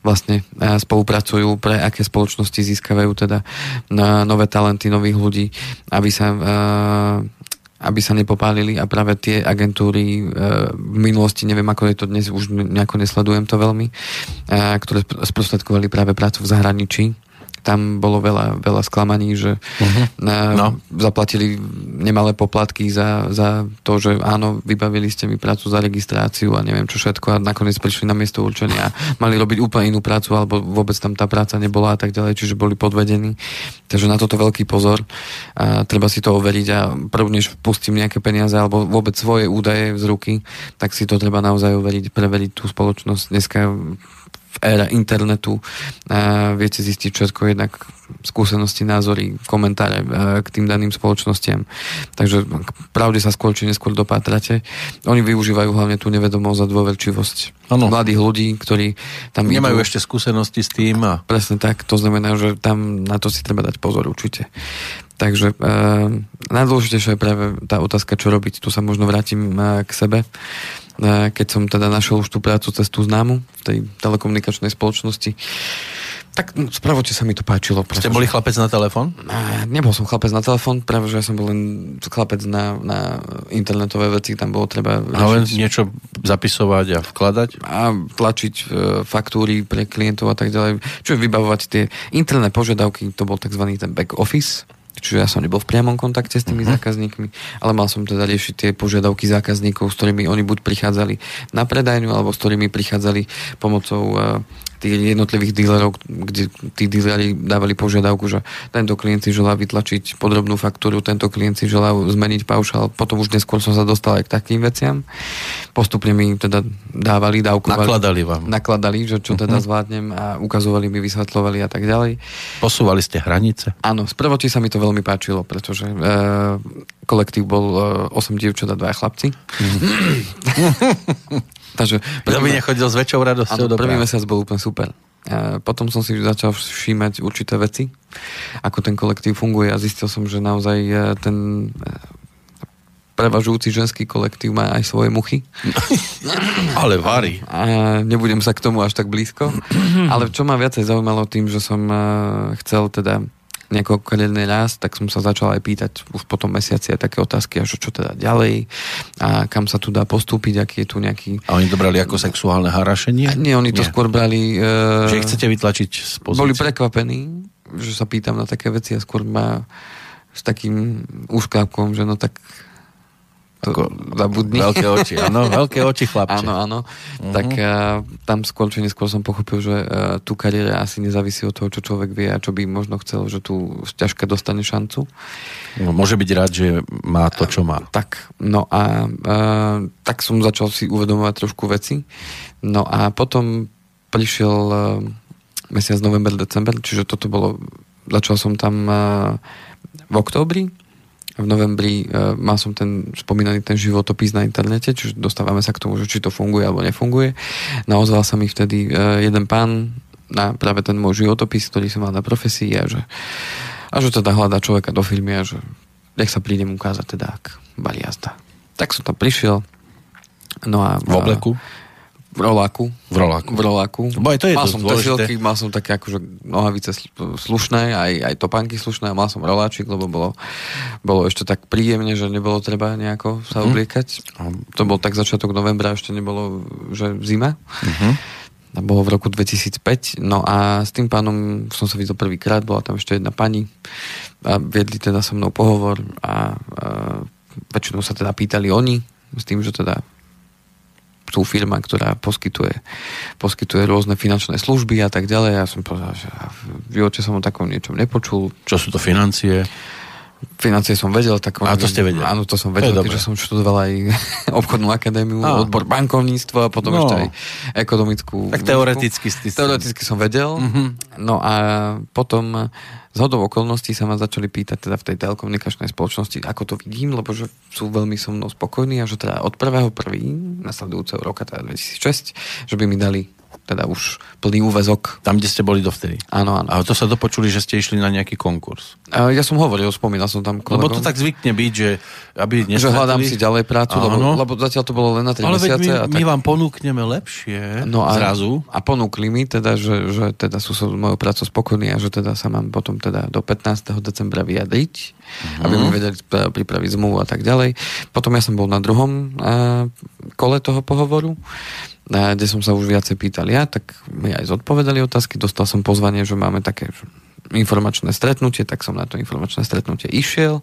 vlastne e, spolupracujú, pre aké spoločnosti získavajú teda nové talenty, nových ľudí, aby sa aby sa nepopálili. A práve tie agentúry v minulosti, neviem ako je to dnes, už nejako nesledujem to veľmi, ktoré sprostredkovali práve prácu v zahraničí, tam bolo veľa, veľa sklamaní, že uh-huh. no. zaplatili nemalé poplatky za, za to, že áno, vybavili ste mi prácu za registráciu a neviem čo všetko a nakoniec prišli na miesto určenia a mali robiť úplne inú prácu alebo vôbec tam tá práca nebola a tak ďalej, čiže boli podvedení. Takže na toto veľký pozor. A treba si to overiť a prv než pustím nejaké peniaze alebo vôbec svoje údaje z ruky, tak si to treba naozaj overiť, preveriť tú spoločnosť. Dneska v ére internetu viete zistiť všetko, jednak skúsenosti, názory, komentáre k tým daným spoločnostiam. Takže pravde sa skôr či neskôr dopátrate. Oni využívajú hlavne tú nevedomosť a dôverčivosť ano. mladých ľudí, ktorí tam Nemajú idú. ešte skúsenosti s tým. A... Presne tak, to znamená, že tam na to si treba dať pozor určite. Takže e, najdôležitejšia je práve tá otázka, čo robiť. Tu sa možno vrátim e, k sebe. E, keď som teda našiel už tú prácu cez tú známu v tej telekomunikačnej spoločnosti, tak no, spravote sa mi to páčilo. Ste boli chlapec na telefón? Nebol som chlapec na telefón, práve že ja som bol len chlapec na, na internetové veci, tam bolo treba... Ale niečo zapisovať a vkladať? A tlačiť e, faktúry pre klientov a tak ďalej. Čo vybavovať tie interné požiadavky, to bol tzv. ten back office Čiže ja som nebol v priamom kontakte s tými uh-huh. zákazníkmi, ale mal som teda riešiť tie požiadavky zákazníkov, s ktorými oni buď prichádzali na predajňu, alebo s ktorými prichádzali pomocou uh, tých jednotlivých dílerov, kde tí díleri dávali požiadavku, že tento klient si želá vytlačiť podrobnú faktúru, tento klient si želá zmeniť paušal, potom už neskôr som sa dostal aj k takým veciam. Postupne mi teda dávali, dávkovali. Nakladali vám. Nakladali, že čo teda uh-huh. zvládnem a ukazovali mi, vysvetľovali a tak ďalej. Posúvali ste hranice? Áno, z prvoti sa mi to veľmi páčilo, pretože e, kolektív bol e, 8 dievčat a 2 chlapci. Uh-huh. Takže Kto by nechodil s väčšou radosťou do Prvý mesiac bol úplne super. A potom som si začal všímať určité veci, ako ten kolektív funguje a zistil som, že naozaj e, ten prevažujúci ženský kolektív má aj svoje muchy. Ale. A nebudem sa k tomu až tak blízko. Ale čo ma viacej zaujímalo tým, že som e, chcel teda nejaký kariérny rast, tak som sa začal aj pýtať už po tom mesiaci aj také otázky, až čo teda ďalej a kam sa tu dá postúpiť, aký je tu nejaký... A oni to brali ako sexuálne harašenie? A nie, oni to nie. skôr brali... Uh... Že ich chcete vytlačiť z pozície? Boli prekvapení, že sa pýtam na také veci a skôr ma s takým úškávkom, že no tak ako zabudni. Veľké oči, áno, veľké oči chlapče. Áno, áno. Uh-huh. Tak uh, tam skôr či neskôr som pochopil, že uh, tu kariéra asi nezávisí od toho, čo človek vie a čo by možno chcel, že tu ťažko dostane šancu. No, môže byť rád, že má to, čo má. Uh, tak, no a uh, tak som začal si uvedomovať trošku veci. No a potom prišiel uh, mesiac november, december, čiže toto bolo, začal som tam uh, v októbri v novembri uh, mal som ten spomínaný ten životopis na internete, čiže dostávame sa k tomu, že či to funguje alebo nefunguje. Naozval sa mi vtedy uh, jeden pán na práve ten môj životopis, ktorý som mal na profesii a že, a že teda hľadá človeka do filmy a že nech sa prídem ukázať teda, ak bali jazda. Tak som tam prišiel. No a, v obleku? V roláku. V roláku. V roláku. Bo to je mal som držilky, mal som také akože nohavice slušné, aj, aj topánky slušné mal som roláčik, lebo bolo, bolo ešte tak príjemne, že nebolo treba nejako sa mhm. obliekať. To bol tak začiatok novembra, ešte nebolo, že zima. Uh-huh. A bolo v roku 2005. No a s tým pánom som sa videl prvýkrát, bola tam ešte jedna pani a viedli teda so mnou pohovor a, a väčšinou sa teda pýtali oni, s tým, že teda sú firma, ktorá poskytuje, poskytuje rôzne finančné služby a tak ďalej. Ja som povedal, že v živote som o takom niečom nepočul. Čo sú to financie? Financie som vedel. Tak a to ste vedeli? Áno, to som vedel, to keďže som študoval aj obchodnú akadémiu, a. odbor bankovníctva a potom no. ešte aj ekonomickú... Tak teoreticky, teoreticky som vedel. Mm-hmm. No a potom z hodou okolností sa ma začali pýtať teda v tej telekomunikačnej spoločnosti, ako to vidím, lebo že sú veľmi so mnou spokojní a že teda od prvého prvý nasledujúceho roka, teda 2006, že by mi dali teda už plný úvezok. Tam, kde ste boli dovtedy? Áno, áno. A to sa dopočuli, že ste išli na nejaký konkurs? A ja som hovoril, spomínal som tam kolegom. Lebo to tak zvykne byť, že aby nestratili... Že hľadám si ďalej prácu, lebo, lebo zatiaľ to bolo len na 3 Ale mesiace. My, a tak... my vám ponúkneme lepšie no a, zrazu. A ponúkli mi teda, že, že teda sú so mojou prácou spokojní a že teda sa mám potom teda do 15. decembra vyjadriť, mm-hmm. aby mi vedeli pripraviť zmluvu a tak ďalej. Potom ja som bol na druhom uh, kole toho pohovoru kde som sa už viacej pýtal ja, tak mi aj zodpovedali otázky, dostal som pozvanie, že máme také informačné stretnutie, tak som na to informačné stretnutie išiel.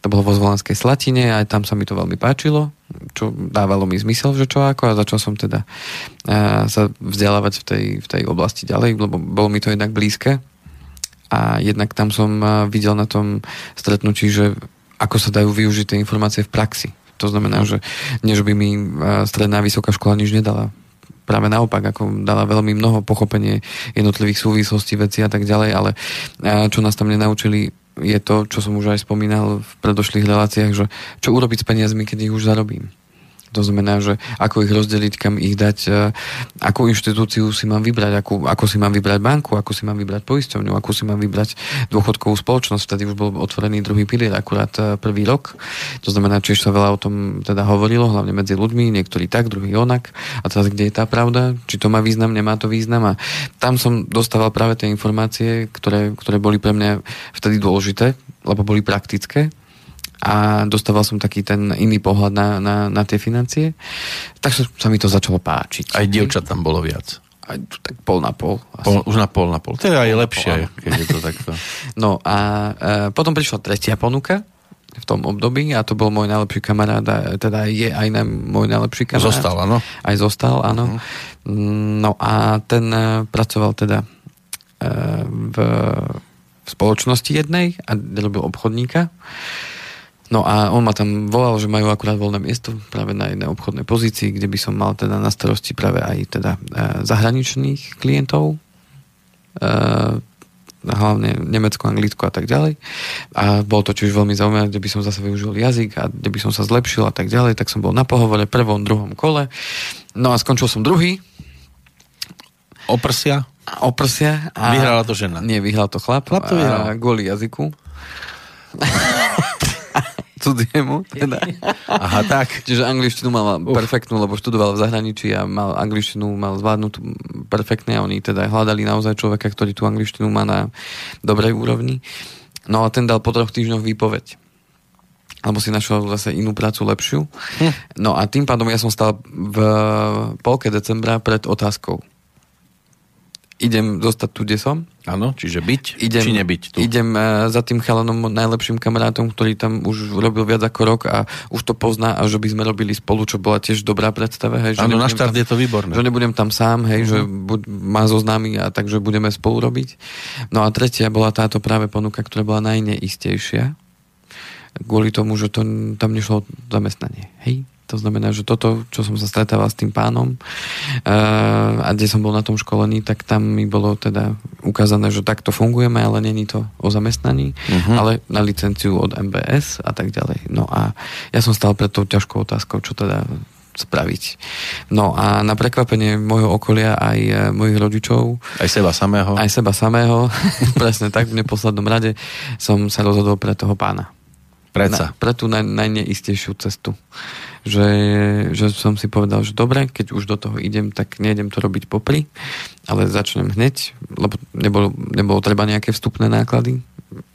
To bolo vo Zvolenskej Slatine, aj tam sa mi to veľmi páčilo, čo dávalo mi zmysel, že čo ako a začal som teda sa vzdelávať v tej, v tej oblasti ďalej, lebo bolo mi to jednak blízke a jednak tam som videl na tom stretnutí, že ako sa dajú využiť tie informácie v praxi. To znamená, že nie, že by mi e, stredná vysoká škola nič nedala. Práve naopak, ako dala veľmi mnoho pochopenie jednotlivých súvislostí, veci a tak ďalej, ale e, čo nás tam nenaučili, je to, čo som už aj spomínal v predošlých reláciách, že čo urobiť s peniazmi, keď ich už zarobím. To znamená, že ako ich rozdeliť, kam ich dať, e, akú inštitúciu si mám vybrať, akú, ako si mám vybrať banku, ako si mám vybrať poisťovňu, ako si mám vybrať dôchodkovú spoločnosť. Vtedy už bol otvorený druhý pilier, akurát e, prvý rok. To znamená, čiže sa veľa o tom teda hovorilo, hlavne medzi ľuďmi, niektorí tak, druhý onak. A teraz kde je tá pravda? Či to má význam, nemá to význam? A tam som dostával práve tie informácie, ktoré, ktoré boli pre mňa vtedy dôležité, lebo boli praktické a dostával som taký ten iný pohľad na, na, na tie financie. Tak sa mi to začalo páčiť. Aj dievčat tam bolo viac. Aj, tak pol na pol. pol už na pol na pol. To je aj lepšie, pol, keď je to takto. No a e, potom prišla tretia ponuka v tom období a to bol môj najlepší kamarát a teda je aj na, môj najlepší kamarát. Zostal, áno. Aj zostal, áno. Uh-huh. No a ten e, pracoval teda e, v, v spoločnosti jednej a robil obchodníka. No a on ma tam volal, že majú akurát voľné miesto práve na jednej obchodnej pozícii, kde by som mal teda na starosti práve aj teda e, zahraničných klientov. E, hlavne Nemecko, Anglicko a tak ďalej. A bolo to tiež veľmi zaujímavé, kde by som zase využil jazyk a kde by som sa zlepšil a tak ďalej, tak som bol na pohovore prvom, druhom kole. No a skončil som druhý. Oprsia? Oprsia. A... Vyhrala to žena? Nie, vyhral to chlap. Chlap to vyhral. A kvôli jazyku. cudziemu. Teda. Aha, tak. Čiže angličtinu mal perfektnú, lebo študoval v zahraničí a mal angličtinu mal zvládnutú perfektne a oni teda hľadali naozaj človeka, ktorý tú angličtinu má na dobrej úrovni. No a ten dal po troch týždňoch výpoveď alebo si našiel zase inú prácu lepšiu. Hm. No a tým pádom ja som stal v polke decembra pred otázkou idem zostať tu, kde som. Áno, čiže byť, idem, či nebyť tu. Idem uh, za tým chalanom, najlepším kamarátom, ktorý tam už robil viac ako rok a už to pozná a že by sme robili spolu, čo bola tiež dobrá predstava. Hej, Áno, na štart tam, je to výborné. Že nebudem tam sám, hej, uh-huh. že mhm. buď, má zoznámy a takže budeme spolu robiť. No a tretia bola táto práve ponuka, ktorá bola najneistejšia kvôli tomu, že to, tam nešlo zamestnanie. Hej? To znamená, že toto, čo som sa stretával s tým pánom uh, a kde som bol na tom školení, tak tam mi bolo teda ukázané, že takto fungujeme, ale není to o zamestnaní, uh-huh. ale na licenciu od MBS a tak ďalej. No a ja som stal pred tou ťažkou otázkou, čo teda spraviť. No a na prekvapenie môjho okolia aj e, mojich rodičov. Aj seba samého. Aj seba samého. Presne tak, v neposlednom rade som sa rozhodol pre toho pána. Preca. Na, pre tú naj, najneistejšiu cestu. Že, že som si povedal, že dobre, keď už do toho idem, tak nejdem to robiť popri, ale začnem hneď, lebo nebolo, nebolo treba nejaké vstupné náklady.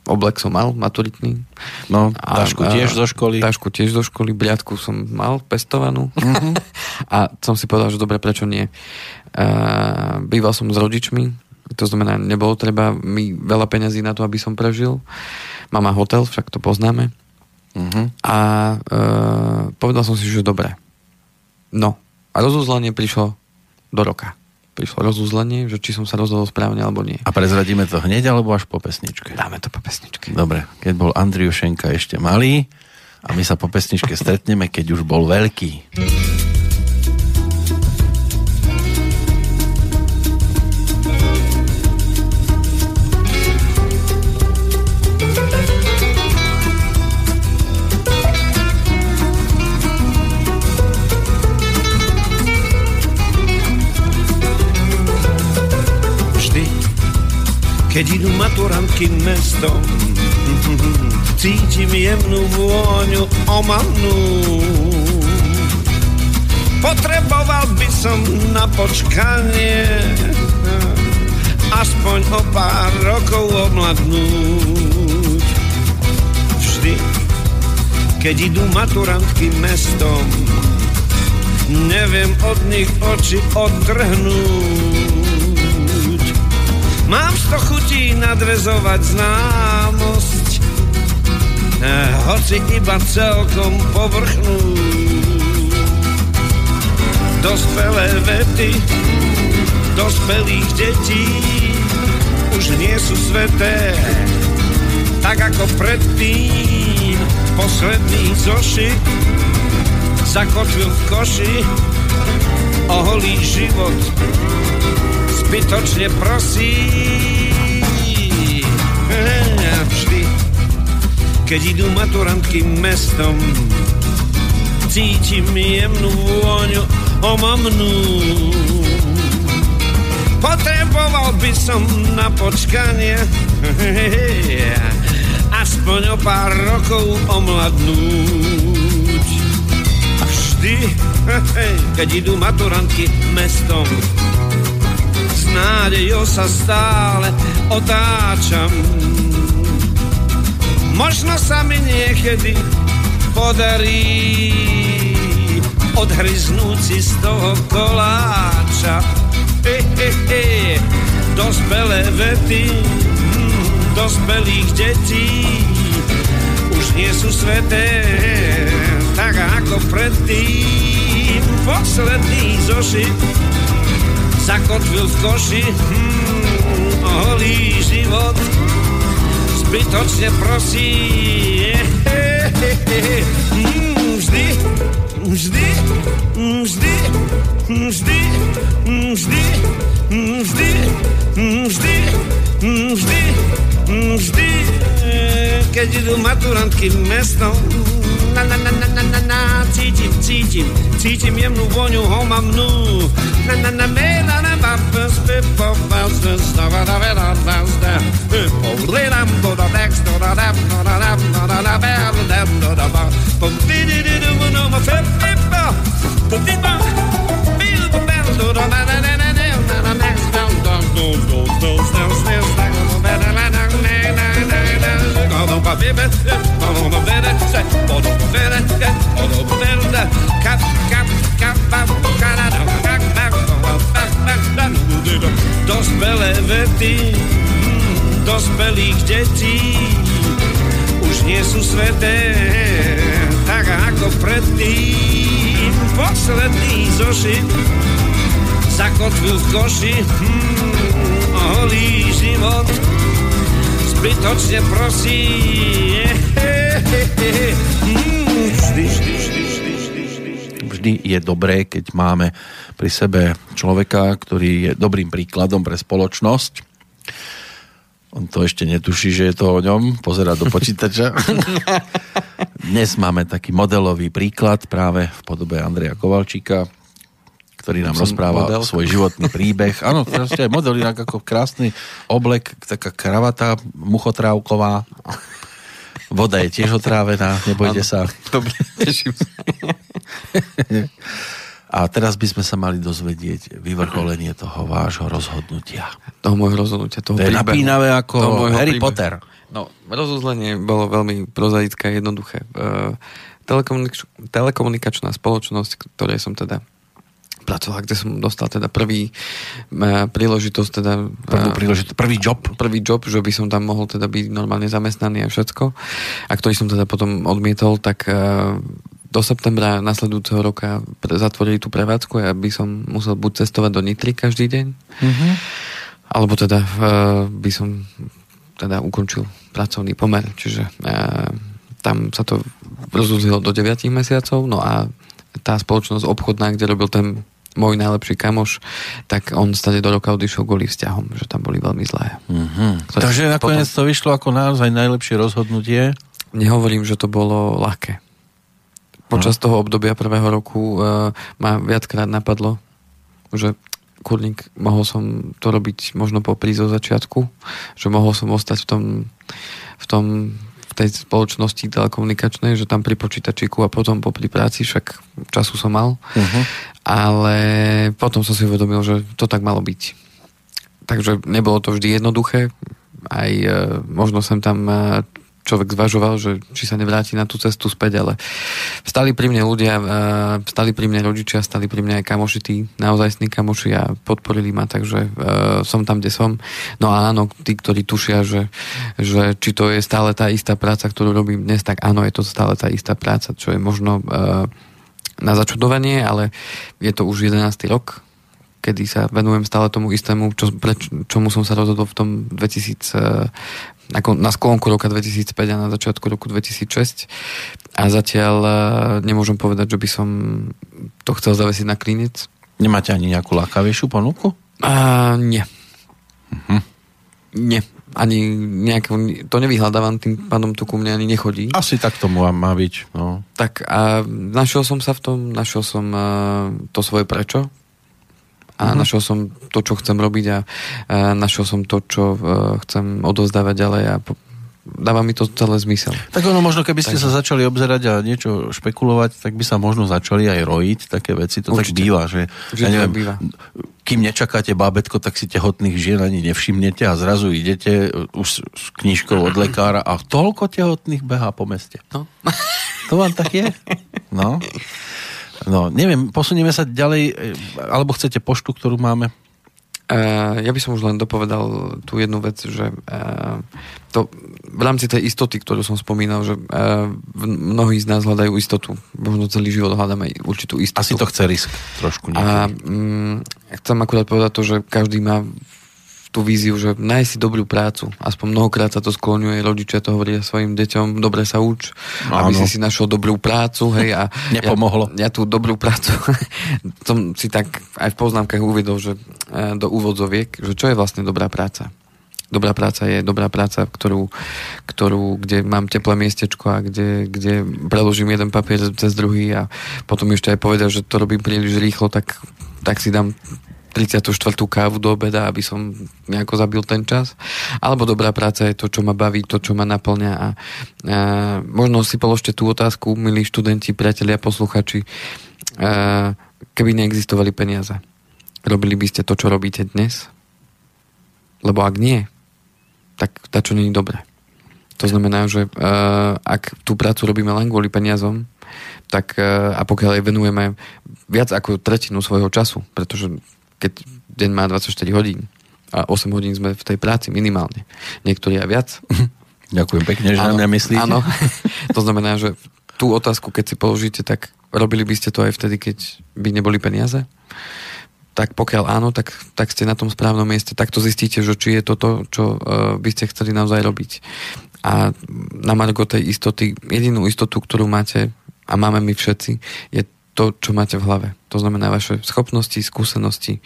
Oblek som mal, maturitný. No, tašku a, tiež zo školy. Tašku tiež zo školy, bliadku som mal pestovanú. Uh-huh. a som si povedal, že dobre, prečo nie. Uh, býval som s rodičmi, to znamená, nebolo treba mi veľa peňazí na to, aby som prežil. Mama hotel, však to poznáme. Uh-huh. A e, povedal som si, že dobre. No. A rozuzlenie prišlo do roka. Prišlo rozuzlenie, že či som sa rozhodol správne alebo nie. A prezradíme to hneď alebo až po pesničke? Dáme to po pesničke. Dobre, keď bol Andriušenka ešte malý a my sa po pesničke stretneme, keď už bol veľký. Keď idú maturantky mestom Cítim jemnú vôňu omamnú. Potreboval by som na počkanie Aspoň o pár rokov omladnúť Vždy, keď idú maturantky mestom Neviem od nich oči odtrhnúť Mám sto chutí nadvezovať známosť, eh, hoci iba celkom povrchnú. Dospelé vety dospelých detí už nie sú sveté, tak ako predtým posledný zošit zakotvil v koši oholý život zbytočne prosí. Vždy, keď idú maturantky mestom, cítim jemnú vôňu omamnú. Potreboval by som na počkanie aspoň o pár rokov omladnúť. Vždy, keď idú maturantky mestom, nádejou sa stále otáčam. Možno sa mi niekedy podarí odhryznúť si z toho koláča. He, he, he. Dospelé vety hm, dospelých detí už nie sú sveté, tak ako predtým posledný zošit zakotvil v koši hmm, holý život zbytočne prosí hmm, vždy vždy, vždy, vždy, vždy, vždy, vždy, vždy, vždy, keď idú maturantky na, na, na, na, na, na, na, cítim, cítim, cítim jemnú voňu homamnú. Na, na, na, me, na, na, ba, ba, spe, po, da, ba, da, sta. Po, do, da, dex, do, da, dam, do, da, dam, do, da, da, ba, da, dam, do, da, ba. Po, di, di, di, mo, no, mo, fe, fe, ba. Po, di, ba. Bi, do, ba, do, da, da, da, da, da, da, da, da, da, da, do, do, mama bibbe, mama bene, mono bene, mono bene, cap cap cap Dospelé vety dospelých detí už nie sú sveté, tak ako predtým. Posledný zošit zakotvil v koši, hmm, holý zbytočne prosí. Vždy, vždy, vždy, vždy, vždy, vždy. Vždy je dobré, keď máme pri sebe človeka, ktorý je dobrým príkladom pre spoločnosť. On to ešte netuší, že je to o ňom, pozera do počítača. Dnes máme taký modelový príklad práve v podobe Andreja Kovalčíka, ktorý nám Som rozpráva model. svoj životný príbeh. Áno, ste aj model, inak ako krásny oblek, taká kravata muchotrávková. Voda je tiež otrávená, nebojte sa. Dobre, teším sa. A teraz by sme sa mali dozvedieť vyvrcholenie toho vášho rozhodnutia. Toho môjho rozhodnutia, toho To je príbehu. napínavé ako Toho Harry príbehu. Potter. No, rozuzlenie bolo veľmi prozaické a jednoduché. Telekomunikač- telekomunikačná spoločnosť, ktorej som teda pracoval, kde som dostal teda prvý uh, príležitosť, teda Prvú eh, príležitosť, prvý job. prvý job, že by som tam mohol teda byť normálne zamestnaný a všetko. A ktorý som teda potom odmietol, tak uh, do septembra nasledujúceho roka pre- zatvorili tú prevádzku a ja by som musel buď cestovať do Nitry každý deň, Mhm. alebo teda uh, by som teda ukončil pracovný pomer, čiže uh, tam sa to rozuzlilo do 9 mesiacov, no a tá spoločnosť obchodná, kde robil ten môj najlepší kamoš, tak on stade do roka odišiel kvôli vzťahom, že tam boli veľmi zlé. Mhm. To je Takže nakoniec to vyšlo ako naozaj najlepšie rozhodnutie. Nehovorím, že to bolo ľahké. Počas toho obdobia prvého roku uh, ma viackrát napadlo, že kurník, mohol som to robiť možno po prízo začiatku, že mohol som ostať v tom, v tom tej spoločnosti telekomunikačnej, že tam pri počítačiku a potom po pri práci, však času som mal. Uh-huh. Ale potom som si uvedomil, že to tak malo byť. Takže nebolo to vždy jednoduché. Aj e, možno sem tam e, človek zvažoval, že či sa nevráti na tú cestu späť, ale stali pri mne ľudia, e, stali pri mne rodičia, stali pri mne aj kamoši, tí naozajstní kamoši a podporili ma, takže e, som tam, kde som. No a áno, tí, ktorí tušia, že, že či to je stále tá istá práca, ktorú robím dnes, tak áno, je to stále tá istá práca, čo je možno e, na začudovanie, ale je to už 11. rok, kedy sa venujem stále tomu istému, čo, preč, čomu som sa rozhodol v tom 2000, eh, ako na sklonku roka 2005 a na začiatku roku 2006 a zatiaľ eh, nemôžem povedať, že by som to chcel zavesiť na klinec. Nemáte ani nejakú lákavejšiu ponuku? A nie. Mhm. Nie. Ani nejaké, to nevyhľadávam, tým pádom to ku mne ani nechodí. Asi tak tomu má byť. No. Tak a našiel som sa v tom, našiel som uh, to svoje prečo a Mhm. našiel som to, čo chcem robiť a uh, našiel som to, čo uh, chcem odovzdávať ďalej a po, dáva mi to celé zmysel. Tak ono možno, keby ste Takže- sa začali obzerať a niečo špekulovať, tak by sa možno začali aj rojiť také veci. To tak Určite. býva, že Vždy tak býva. kým nečakáte bábetko, tak si tehotných žien ani nevšimnete a zrazu idete uh, už s knižkou od lekára a toľko tehotných behá po meste. No. To vám tak je? No. No, neviem, posunieme sa ďalej, e, alebo chcete poštu, ktorú máme? Uh, ja by som už len dopovedal tú jednu vec, že uh, to v rámci tej istoty, ktorú som spomínal, že uh, mnohí z nás hľadajú istotu. Možno celý život hľadáme určitú istotu. Asi to chce risk trošku A niekedy. mm, chcem akurát povedať to, že každý má v tú víziu, že nájsť si dobrú prácu. Aspoň mnohokrát sa to skloňuje, rodičia to hovoria svojim deťom, dobre sa uč, Áno. aby si si našiel dobrú prácu, hej, a Nepomohlo. Ja, ja tú dobrú prácu som si tak aj v poznámkach uvedol, že e, do úvodzoviek, že čo je vlastne dobrá práca. Dobrá práca je dobrá práca, ktorú, ktorú, kde mám teplé miestečko a kde, kde preložím jeden papier cez druhý a potom ešte aj povedal, že to robím príliš rýchlo, tak, tak si dám 34. kávu do obeda, aby som nejako zabil ten čas. Alebo dobrá práca je to, čo ma baví, to, čo ma naplňa. A, a možno si položte tú otázku, milí študenti, priatelia, posluchači, a, keby neexistovali peniaze. Robili by ste to, čo robíte dnes? Lebo ak nie, tak tá čo není dobré. To znamená, že uh, ak tú prácu robíme len kvôli peniazom, tak uh, a pokiaľ aj venujeme viac ako tretinu svojho času, pretože keď deň má 24 hodín a 8 hodín sme v tej práci minimálne. Niektorí aj viac. Ďakujem pekne, že na mňa myslíte. Áno, to znamená, že tú otázku, keď si položíte, tak robili by ste to aj vtedy, keď by neboli peniaze? Tak pokiaľ áno, tak, tak ste na tom správnom mieste. Takto zistíte, že či je to to, čo uh, by ste chceli naozaj robiť. A na margo tej istoty, jedinú istotu, ktorú máte a máme my všetci, je to, čo máte v hlave. To znamená vaše schopnosti, skúsenosti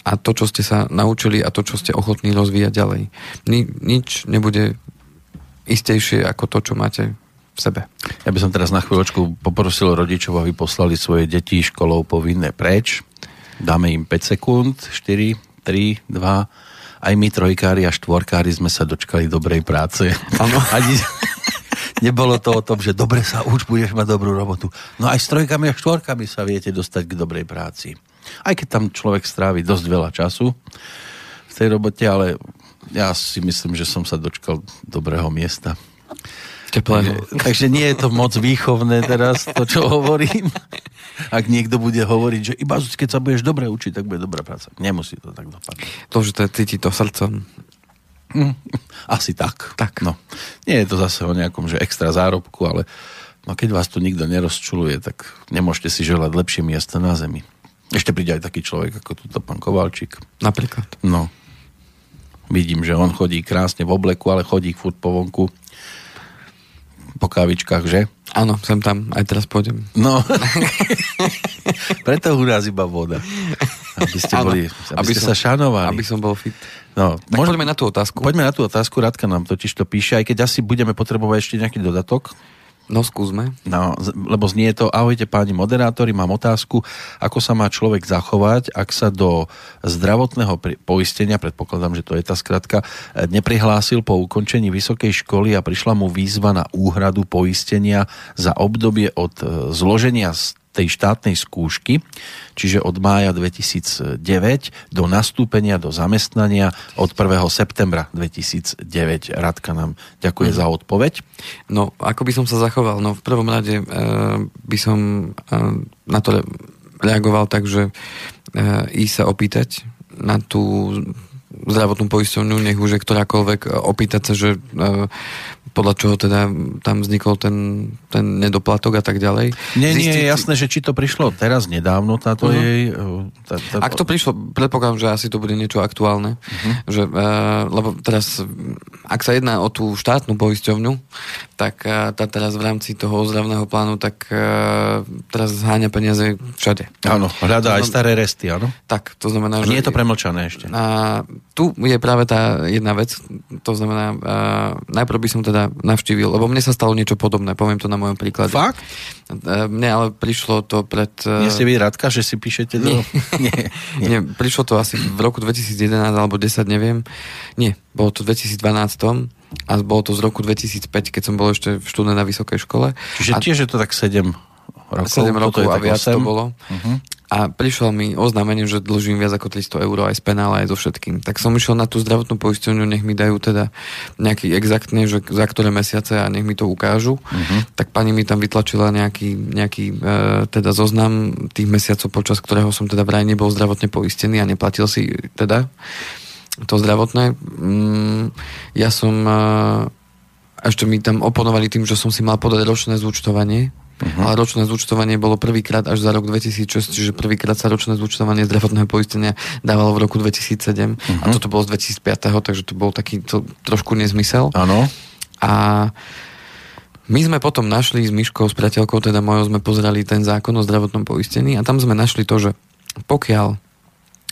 a to, čo ste sa naučili a to, čo ste ochotní rozvíjať ďalej. Ni, nič nebude istejšie ako to, čo máte v sebe. Ja by som teraz na chvíľočku poprosil rodičov, aby poslali svoje deti školou povinné preč. Dáme im 5 sekúnd, 4, 3, 2, aj my trojkári a štvorkári sme sa dočkali dobrej práce. Áno. Ani, Nebolo to o tom, že dobre sa uč, budeš mať dobrú robotu. No aj s trojkami a štvorkami sa viete dostať k dobrej práci. Aj keď tam človek strávi dosť veľa času v tej robote, ale ja si myslím, že som sa dočkal dobrého miesta. Teplého. Takže, takže nie je to moc výchovné teraz, to čo hovorím. Ak niekto bude hovoriť, že iba keď sa budeš dobre učiť, tak bude dobrá práca. Nemusí to tak dopadnúť. To, že to cíti to srdcom. Asi tak. tak. No. Nie je to zase o nejakom že extra zárobku, ale no keď vás tu nikto nerozčuluje, tak nemôžete si želať lepšie miesto na zemi. Ešte príde aj taký človek ako túto pán Kovalčík. Napríklad. No. Vidím, že on chodí krásne v obleku, ale chodí furt po vonku po kávičkách, že? Áno, sem tam, aj teraz pôjdem. No, preto u nás iba voda. Aby ste, boli, aby, aby ste som, sa šanovali. Aby som bol fit. No, tak môžeme, poďme na tú otázku. Poďme na tú otázku, Radka nám totiž to píše, aj keď asi budeme potrebovať ešte nejaký dodatok. No skúsme. No, lebo znie to, ahojte páni moderátori, mám otázku, ako sa má človek zachovať, ak sa do zdravotného poistenia, predpokladám, že to je tá skratka, neprihlásil po ukončení vysokej školy a prišla mu výzva na úhradu poistenia za obdobie od e, zloženia tej štátnej skúšky, čiže od mája 2009 do nastúpenia do zamestnania od 1. septembra 2009. Radka nám ďakuje mm. za odpoveď. No, ako by som sa zachoval? No, v prvom rade e, by som e, na to reagoval tak, že e, ísť sa opýtať na tú zdravotnú poisťovňu, nech už je ktorákoľvek, opýtať sa, že e, podľa čoho teda tam vznikol ten, ten nedoplatok a tak ďalej. Nie, Zistiť... nie je jasné, že či to prišlo teraz nedávno, táto uh-huh. jej... Tá, tá... Ak to prišlo, predpokladám, že asi to bude niečo aktuálne, uh-huh. že, uh, lebo teraz, ak sa jedná o tú štátnu poisťovňu, tak uh, tá teraz v rámci toho ozdravného plánu, tak uh, teraz zháňa peniaze všade. Áno, hľadá aj staré resty, áno? Tak, to znamená, a že... nie je to premlčané ešte. A tu je práve tá jedna vec, to znamená, uh, najprv by som teda navštívil, lebo mne sa stalo niečo podobné, poviem to na mojom príklade. Fakt? E, mne ale prišlo to pred... E, Nie ste vy Radka, že si píšete do... Nie, nie, nie. prišlo to asi v roku 2011 alebo 10, neviem. Nie, bolo to v 2012 a bolo to z roku 2005, keď som bol ešte v štúdne na vysokej škole. Čiže a... tiež je to tak 7 rokov? 7 rokov a viac 8. to bolo. Uh-huh a prišlo mi oznámenie, že dlžím viac ako 300 eur aj z penále, aj so všetkým. Tak som išiel na tú zdravotnú poisťovňu, nech mi dajú teda nejaký exaktne, že za ktoré mesiace a nech mi to ukážu. Uh-huh. Tak pani mi tam vytlačila nejaký, nejaký e, teda zoznam tých mesiacov, počas ktorého som teda vraj nebol zdravotne poistený a neplatil si teda to zdravotné. Mm, ja som e, ešte mi tam oponovali tým, že som si mal podať ročné zúčtovanie uh-huh. ale ročné zúčtovanie bolo prvýkrát až za rok 2006, čiže prvýkrát sa ročné zúčtovanie zdravotného poistenia dávalo v roku 2007 uh-huh. a toto bolo z 2005, takže to bol taký to, trošku nezmysel. Áno. A my sme potom našli s Myškou, s priateľkou, teda mojou, sme pozerali ten zákon o zdravotnom poistení a tam sme našli to, že pokiaľ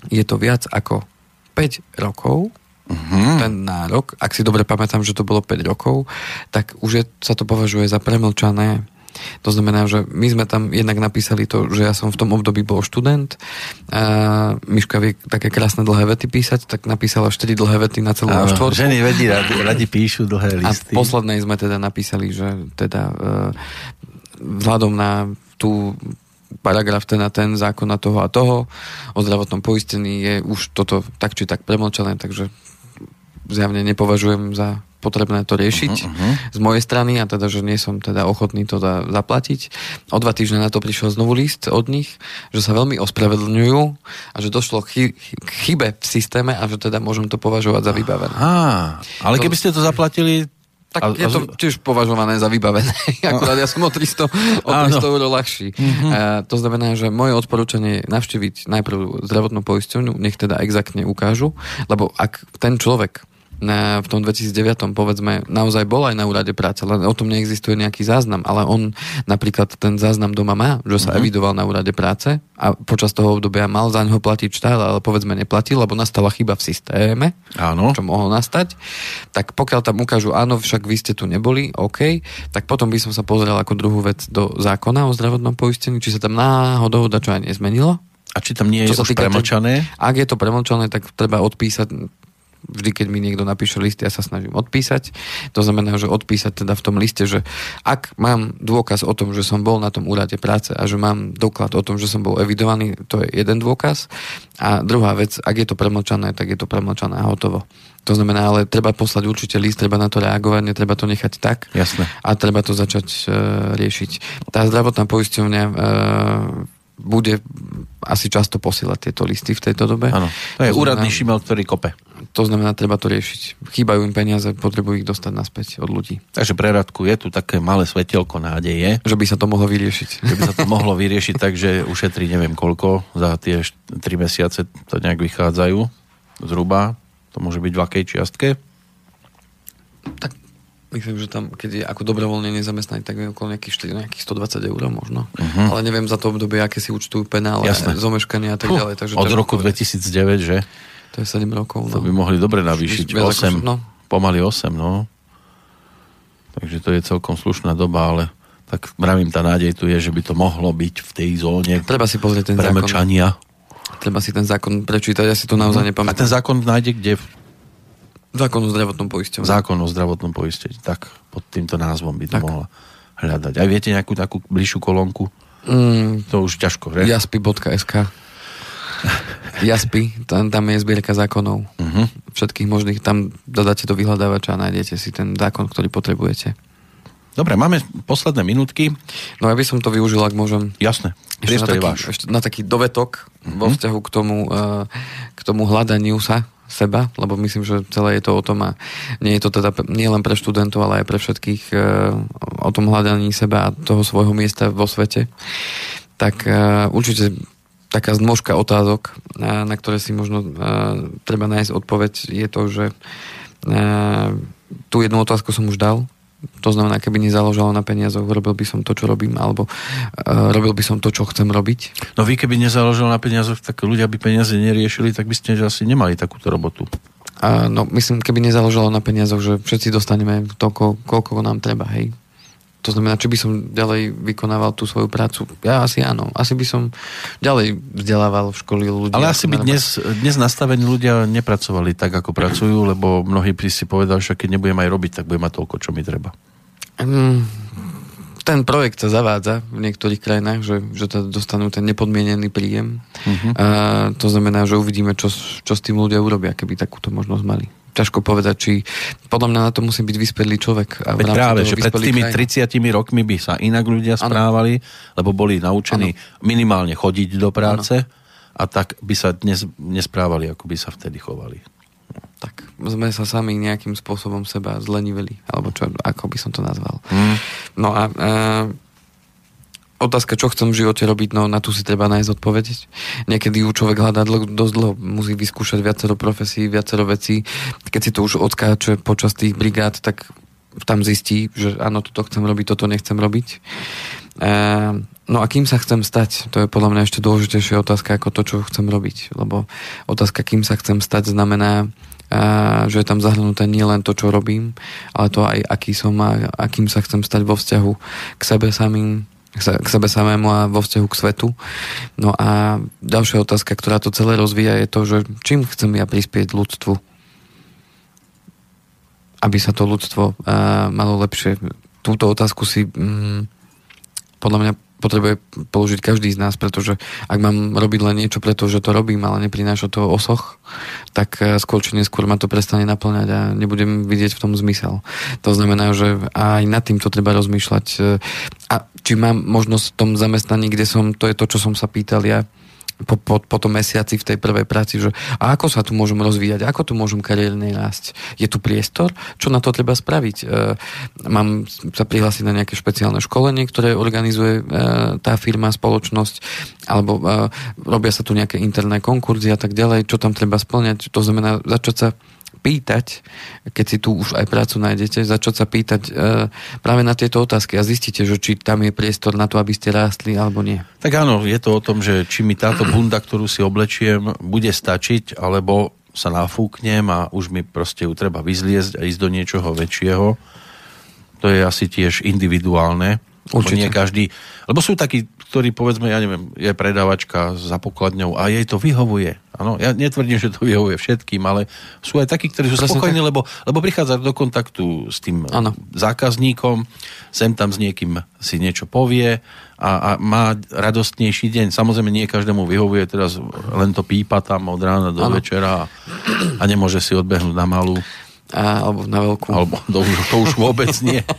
je to viac ako 5 rokov, uh-huh. ten nárok, ak si dobre pamätám, že to bolo 5 rokov, tak už je, sa to považuje za premlčané to znamená, že my sme tam jednak napísali to, že ja som v tom období bol študent. A Miška vie také krásne dlhé vety písať, tak napísala 4 dlhé vety na celú Áno, štvorku. Ženy vedí, radi, radi píšu dlhé listy. A poslednej sme teda napísali, že teda e, vzhľadom na tú paragraf ten a ten zákona toho a toho o zdravotnom poistení je už toto tak či tak premlčané, takže zjavne nepovažujem za potrebné to riešiť uh-huh, uh-huh. z mojej strany a teda, že nie som teda ochotný to zaplatiť. O dva týždne na to prišiel znovu list od nich, že sa veľmi ospravedlňujú a že došlo k chybe v systéme a že teda môžem to považovať za vybavené. Aha, ale keby ste to zaplatili, tak a, je to tiež považované za vybavené. Akurát ja som o 300, o 300 eur ľahší. Mm-hmm. A, to znamená, že moje odporúčanie je navštíviť najprv zdravotnú poisťovňu, nech teda exaktne ukážu, lebo ak ten človek v tom 2009 povedzme naozaj bol aj na úrade práce, len o tom neexistuje nejaký záznam, ale on napríklad ten záznam doma má, že sa uh-huh. evidoval na úrade práce a počas toho obdobia mal za ňoho platiť štát, ale povedzme neplatil, lebo nastala chyba v systéme, áno. čo mohlo nastať, tak pokiaľ tam ukážu, áno, však vy ste tu neboli, OK, tak potom by som sa pozrel ako druhú vec do zákona o zdravotnom poistení, či sa tam náhodou dačo aj nezmenilo. A či tam nie je už premlčané? Ak je to premlčané, tak treba odpísať vždy, keď mi niekto napíše list, ja sa snažím odpísať. To znamená, že odpísať teda v tom liste, že ak mám dôkaz o tom, že som bol na tom úrade práce a že mám doklad o tom, že som bol evidovaný, to je jeden dôkaz. A druhá vec, ak je to premlčané, tak je to premlčané a hotovo. To znamená, ale treba poslať určite list, treba na to reagovať, netreba to nechať tak. Jasne. A treba to začať uh, riešiť. Tá zdravotná poisťovňa uh, bude asi často posielať tieto listy v tejto dobe. Áno, to je to úradný znamená, šimel, ktorý kope. To znamená, treba to riešiť. Chýbajú im peniaze, potrebujú ich dostať naspäť od ľudí. Takže pre Radku je tu také malé svetelko nádeje. Že by sa to mohlo vyriešiť. Že by sa to mohlo vyriešiť tak, že ušetrí neviem koľko, za tie 3 mesiace to nejak vychádzajú zhruba. To môže byť v akej čiastke? Tak Myslím, že tam, keď je ako dobrovoľne nezamestnaný, tak je okolo nejakých, 4, nejakých 120 eur možno. Uh-huh. Ale neviem za to obdobie, aké si účtujú penále, Jasné. zomeškania a tak ďalej. Takže Od roku 2009, že? To je 7 rokov. No. To by mohli dobre navýšiť. 8, ako, no. pomaly 8, no. Takže to je celkom slušná doba, ale tak mravím, tá nádej tu je, že by to mohlo byť v tej zóne Treba si pozrieť ten premlčania. zákon. Treba si ten zákon prečítať, ja si to naozaj uh-huh. nepamätám. A ten zákon nájde kde? Zákon o zdravotnom poistení. Zákon o zdravotnom poistení. Tak pod týmto názvom by to tak. mohla hľadať. Aj viete nejakú takú bližšiu kolónku? Mm, to už ťažko, že? Jaspi.sk Jaspi, tam, tam je zbierka zákonov. Uh-huh. Všetkých možných, tam dodáte do vyhľadávača a nájdete si ten zákon, ktorý potrebujete. Dobre, máme posledné minútky. No ja by som to využil, ak môžem. Jasné, ešte na, taký, ešte na taký dovetok uh-huh. vo vzťahu k tomu, uh, k tomu hľadaniu sa seba, lebo myslím, že celé je to o tom a nie je to teda nie len pre študentov, ale aj pre všetkých e, o tom hľadaní seba a toho svojho miesta vo svete. Tak e, určite taká zmožka otázok, e, na ktoré si možno treba nájsť odpoveď, je to, že tú jednu otázku som už dal, to znamená, keby nezaložalo na peniazoch, robil by som to, čo robím, alebo uh, robil by som to, čo chcem robiť. No vy, keby nezaložilo na peniazoch, tak ľudia by peniaze neriešili, tak by ste asi nemali takúto robotu. Uh, no, myslím, keby nezaložilo na peniazoch, že všetci dostaneme toľko, koľko nám treba, hej. To znamená, či by som ďalej vykonával tú svoju prácu? Ja asi áno. Asi by som ďalej vzdelával v školy ľudí. Ale asi by dnes, dnes nastavení ľudia nepracovali tak, ako pracujú, lebo mnohí by si povedali, že keď nebudem aj robiť, tak budem mať toľko, čo mi treba. Mm, ten projekt sa zavádza v niektorých krajinách, že, že to dostanú ten nepodmienený príjem. Uh-huh. A to znamená, že uvidíme, čo, čo s tým ľudia urobia, keby takúto možnosť mali ťažko povedať, či podľa mňa na to musí byť vyspelý človek. A Veď práve, že pred tými krajina. 30 rokmi by sa inak ľudia správali, ano. lebo boli naučení ano. minimálne chodiť do práce ano. a tak by sa dnes nesprávali, ako by sa vtedy chovali. Tak sme sa sami nejakým spôsobom seba zleniveli, alebo čo, ako by som to nazval. Hmm. No a e, otázka, čo chcem v živote robiť, no na tu si treba nájsť odpovedať. Niekedy ju človek hľadá dlho, dosť dlho, musí vyskúšať viacero profesí, viacero vecí. Keď si to už odskáče počas tých brigád, tak tam zistí, že áno, toto chcem robiť, toto nechcem robiť. E, no a kým sa chcem stať, to je podľa mňa ešte dôležitejšia otázka ako to, čo chcem robiť. Lebo otázka, kým sa chcem stať, znamená, a, že je tam zahrnuté nie len to, čo robím, ale to aj aký som a akým sa chcem stať vo vzťahu k sebe samým, k sebe samému a vo vzťahu k svetu. No a ďalšia otázka, ktorá to celé rozvíja, je to, že čím chcem ja prispieť ľudstvu, aby sa to ľudstvo uh, malo lepšie. Túto otázku si um, podľa mňa potrebuje položiť každý z nás, pretože ak mám robiť len niečo preto, že to robím, ale neprináša to osoch, tak e, skôr či neskôr ma to prestane naplňať a nebudem vidieť v tom zmysel. To znamená, že aj nad týmto treba rozmýšľať. E, a či mám možnosť v tom zamestnaní, kde som, to je to, čo som sa pýtal ja, po, po, po tom mesiaci v tej prvej práci, že a ako sa tu môžem rozvíjať, ako tu môžem kariérne rásť. Je tu priestor? Čo na to treba spraviť? E, mám sa prihlásiť na nejaké špeciálne školenie, ktoré organizuje e, tá firma, spoločnosť, alebo e, robia sa tu nejaké interné konkurzy a tak ďalej, čo tam treba splňať. To znamená začať sa pýtať, keď si tu už aj prácu nájdete, začať sa pýtať e, práve na tieto otázky a zistíte, že či tam je priestor na to, aby ste rástli alebo nie. Tak áno, je to o tom, že či mi táto bunda, ktorú si oblečiem, bude stačiť, alebo sa nafúknem a už mi proste ju treba vyzliezť a ísť do niečoho väčšieho. To je asi tiež individuálne. Určite. Nie každý, lebo sú takí ktorý povedzme, ja neviem, je predávačka za pokladňou a jej to vyhovuje. Ano, ja netvrdím, že to vyhovuje všetkým, ale sú aj takí, ktorí sú Presne spokojní, lebo, lebo prichádza do kontaktu s tým ano. zákazníkom, sem tam s niekým si niečo povie a, a má radostnejší deň. Samozrejme, nie každému vyhovuje, teraz len to pípa tam od rána do ano. večera a, a nemôže si odbehnúť na malú. A, alebo na veľkú. Alebo to už, to už vôbec nie.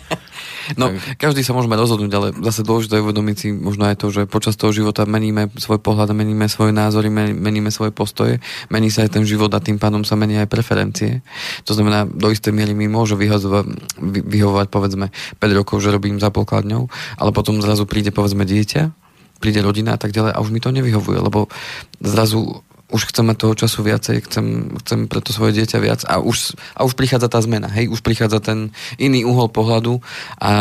No, každý sa môžeme rozhodnúť, ale zase dôležité je uvedomiť si možno aj to, že počas toho života meníme svoj pohľad, meníme svoje názory, meníme svoje postoje, mení sa aj ten život a tým pádom sa menia aj preferencie. To znamená, do istej miery mi môže vyhovovať, vyhovovať povedzme 5 rokov, že robím za pokladňou, ale potom zrazu príde povedzme dieťa, príde rodina a tak ďalej a už mi to nevyhovuje, lebo zrazu už chceme toho času viacej, chcem, chcem pre to svoje dieťa viac a už, a už prichádza tá zmena, hej, už prichádza ten iný uhol pohľadu a, a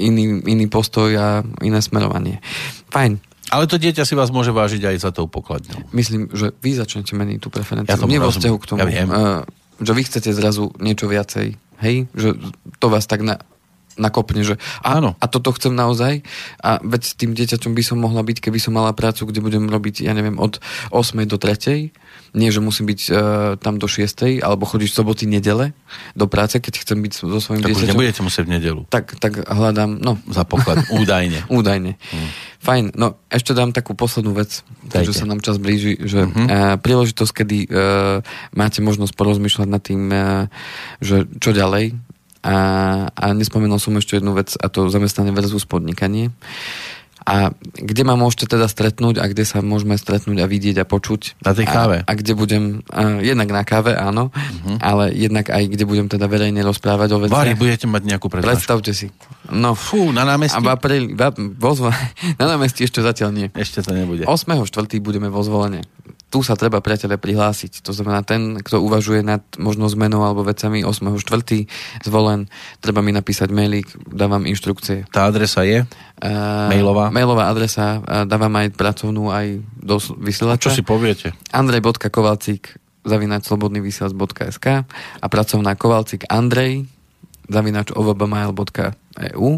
iný, iný postoj a iné smerovanie. Fajn. Ale to dieťa si vás môže vážiť aj za tou pokladňou. Myslím, že vy začnete meniť tú preferenciu. Ja Nie vo vzťahu k tomu. Ja viem. Uh, že vy chcete zrazu niečo viacej, hej? Že to vás tak na, nakopne, že a, Áno. a toto chcem naozaj a veď s tým dieťaťom by som mohla byť, keby som mala prácu, kde budem robiť, ja neviem, od 8 do 3 nie, že musím byť uh, tam do 6 alebo chodiť v soboty, nedele do práce, keď chcem byť so svojím tak dieťaťom. nebudete musieť v nedelu. Tak, tak hľadám, no. Za poklad, údajne. údajne. Hmm. Fajn, no ešte dám takú poslednú vec, takže sa nám čas blíži, že uh-huh. uh, príležitosť, kedy uh, máte možnosť porozmýšľať nad tým, uh, že čo ďalej, a, a nespomenul som ešte jednu vec, a to zamestnanie versus podnikanie. A kde ma môžete teda stretnúť a kde sa môžeme stretnúť a vidieť a počuť. Na tej káve. A, a kde budem, a, jednak na káve, áno, uh-huh. ale jednak aj kde budem teda verejne rozprávať o veciach. Vári, budete mať nejakú prednášku. Predstavte si. No, Fú, na námestí? A v apríli, na námestí ešte zatiaľ nie. Ešte to nebude. 8.4. budeme vo zvolenie tu sa treba priateľe prihlásiť. To znamená, ten, kto uvažuje nad možno zmenou alebo vecami 8.4. zvolen, treba mi napísať mailík, dávam inštrukcie. Tá adresa je? Uh, mailová? Mailová adresa, uh, dávam aj pracovnú, aj do vysielača. A čo si poviete? Andrej.kovalcík zavinač slobodnyvysielac.sk a pracovná Kovalcík Andrej zavinač ovbmail.eu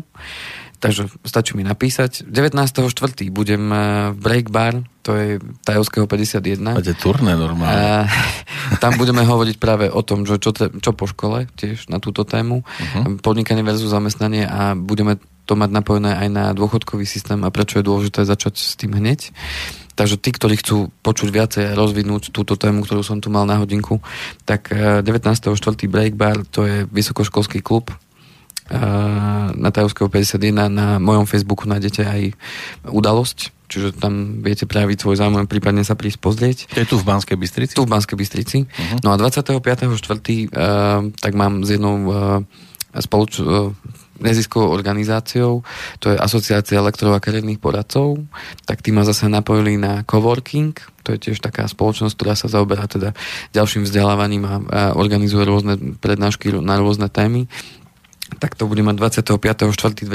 Takže stačí mi napísať. 19.4. budem eh, v Break Bar, to je Tajovského 51. Máte turné normálne. A, tam budeme hovoriť práve o tom, že čo, čo po škole, tiež na túto tému. Uh-huh. Podnikanie versus zamestnanie a budeme to mať napojené aj na dôchodkový systém a prečo je dôležité začať s tým hneď. Takže tí, ktorí chcú počuť viacej a rozvinúť túto tému, ktorú som tu mal na hodinku, tak 19.4. Eh, Break Bar, to je vysokoškolský klub, na Tajovského 51 na mojom Facebooku nájdete aj udalosť, čiže tam viete prejaviť svoj záujem, prípadne sa prísť pozrieť. To je tu v Banskej Bystrici? Tu v Banskej Bystrici. Uh-huh. No a 25.4. Uh, tak mám s jednou uh, spoloč, uh, neziskovou organizáciou, to je Asociácia elektrov a kariérnych poradcov, tak tí ma zase napojili na coworking, to je tiež taká spoločnosť, ktorá sa zaoberá teda ďalším vzdelávaním a, a organizuje rôzne prednášky na rôzne témy tak to bude mať 25.4.2017,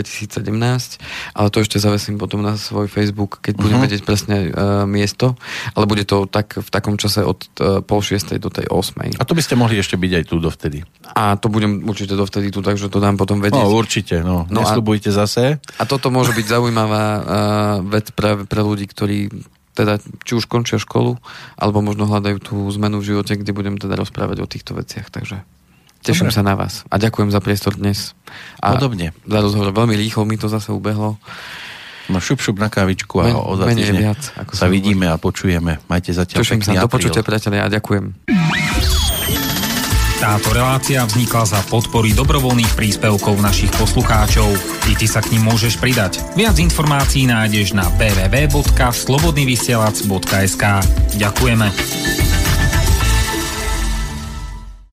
ale to ešte zavesím potom na svoj Facebook, keď budem uh-huh. vedieť presne uh, miesto, ale bude to tak v takom čase od uh, pol šiestej do tej osmej. A to by ste mohli ešte byť aj tu dovtedy. A to budem určite dovtedy tu, takže to dám potom vedieť. No určite, no. no Nesľubujte a, zase. A toto môže byť zaujímavá uh, vec pre, pre ľudí, ktorí teda či už končia školu, alebo možno hľadajú tú zmenu v živote, kde budem teda rozprávať o týchto veciach, takže Teším Dobre. sa na vás a ďakujem za priestor dnes. A Podobne. Za rozhovor. Veľmi rýchlo mi to zase ubehlo. No šup, šup na kávičku a Men, o dva viac, ako sa vidíme a počujeme. Majte zatiaľ Teším sa. Do počutia, priatelia, a ďakujem. Táto relácia vznikla za podpory dobrovoľných príspevkov našich poslucháčov. I ty sa k ním môžeš pridať. Viac informácií nájdeš na www.slobodnyvysielac.sk Ďakujeme.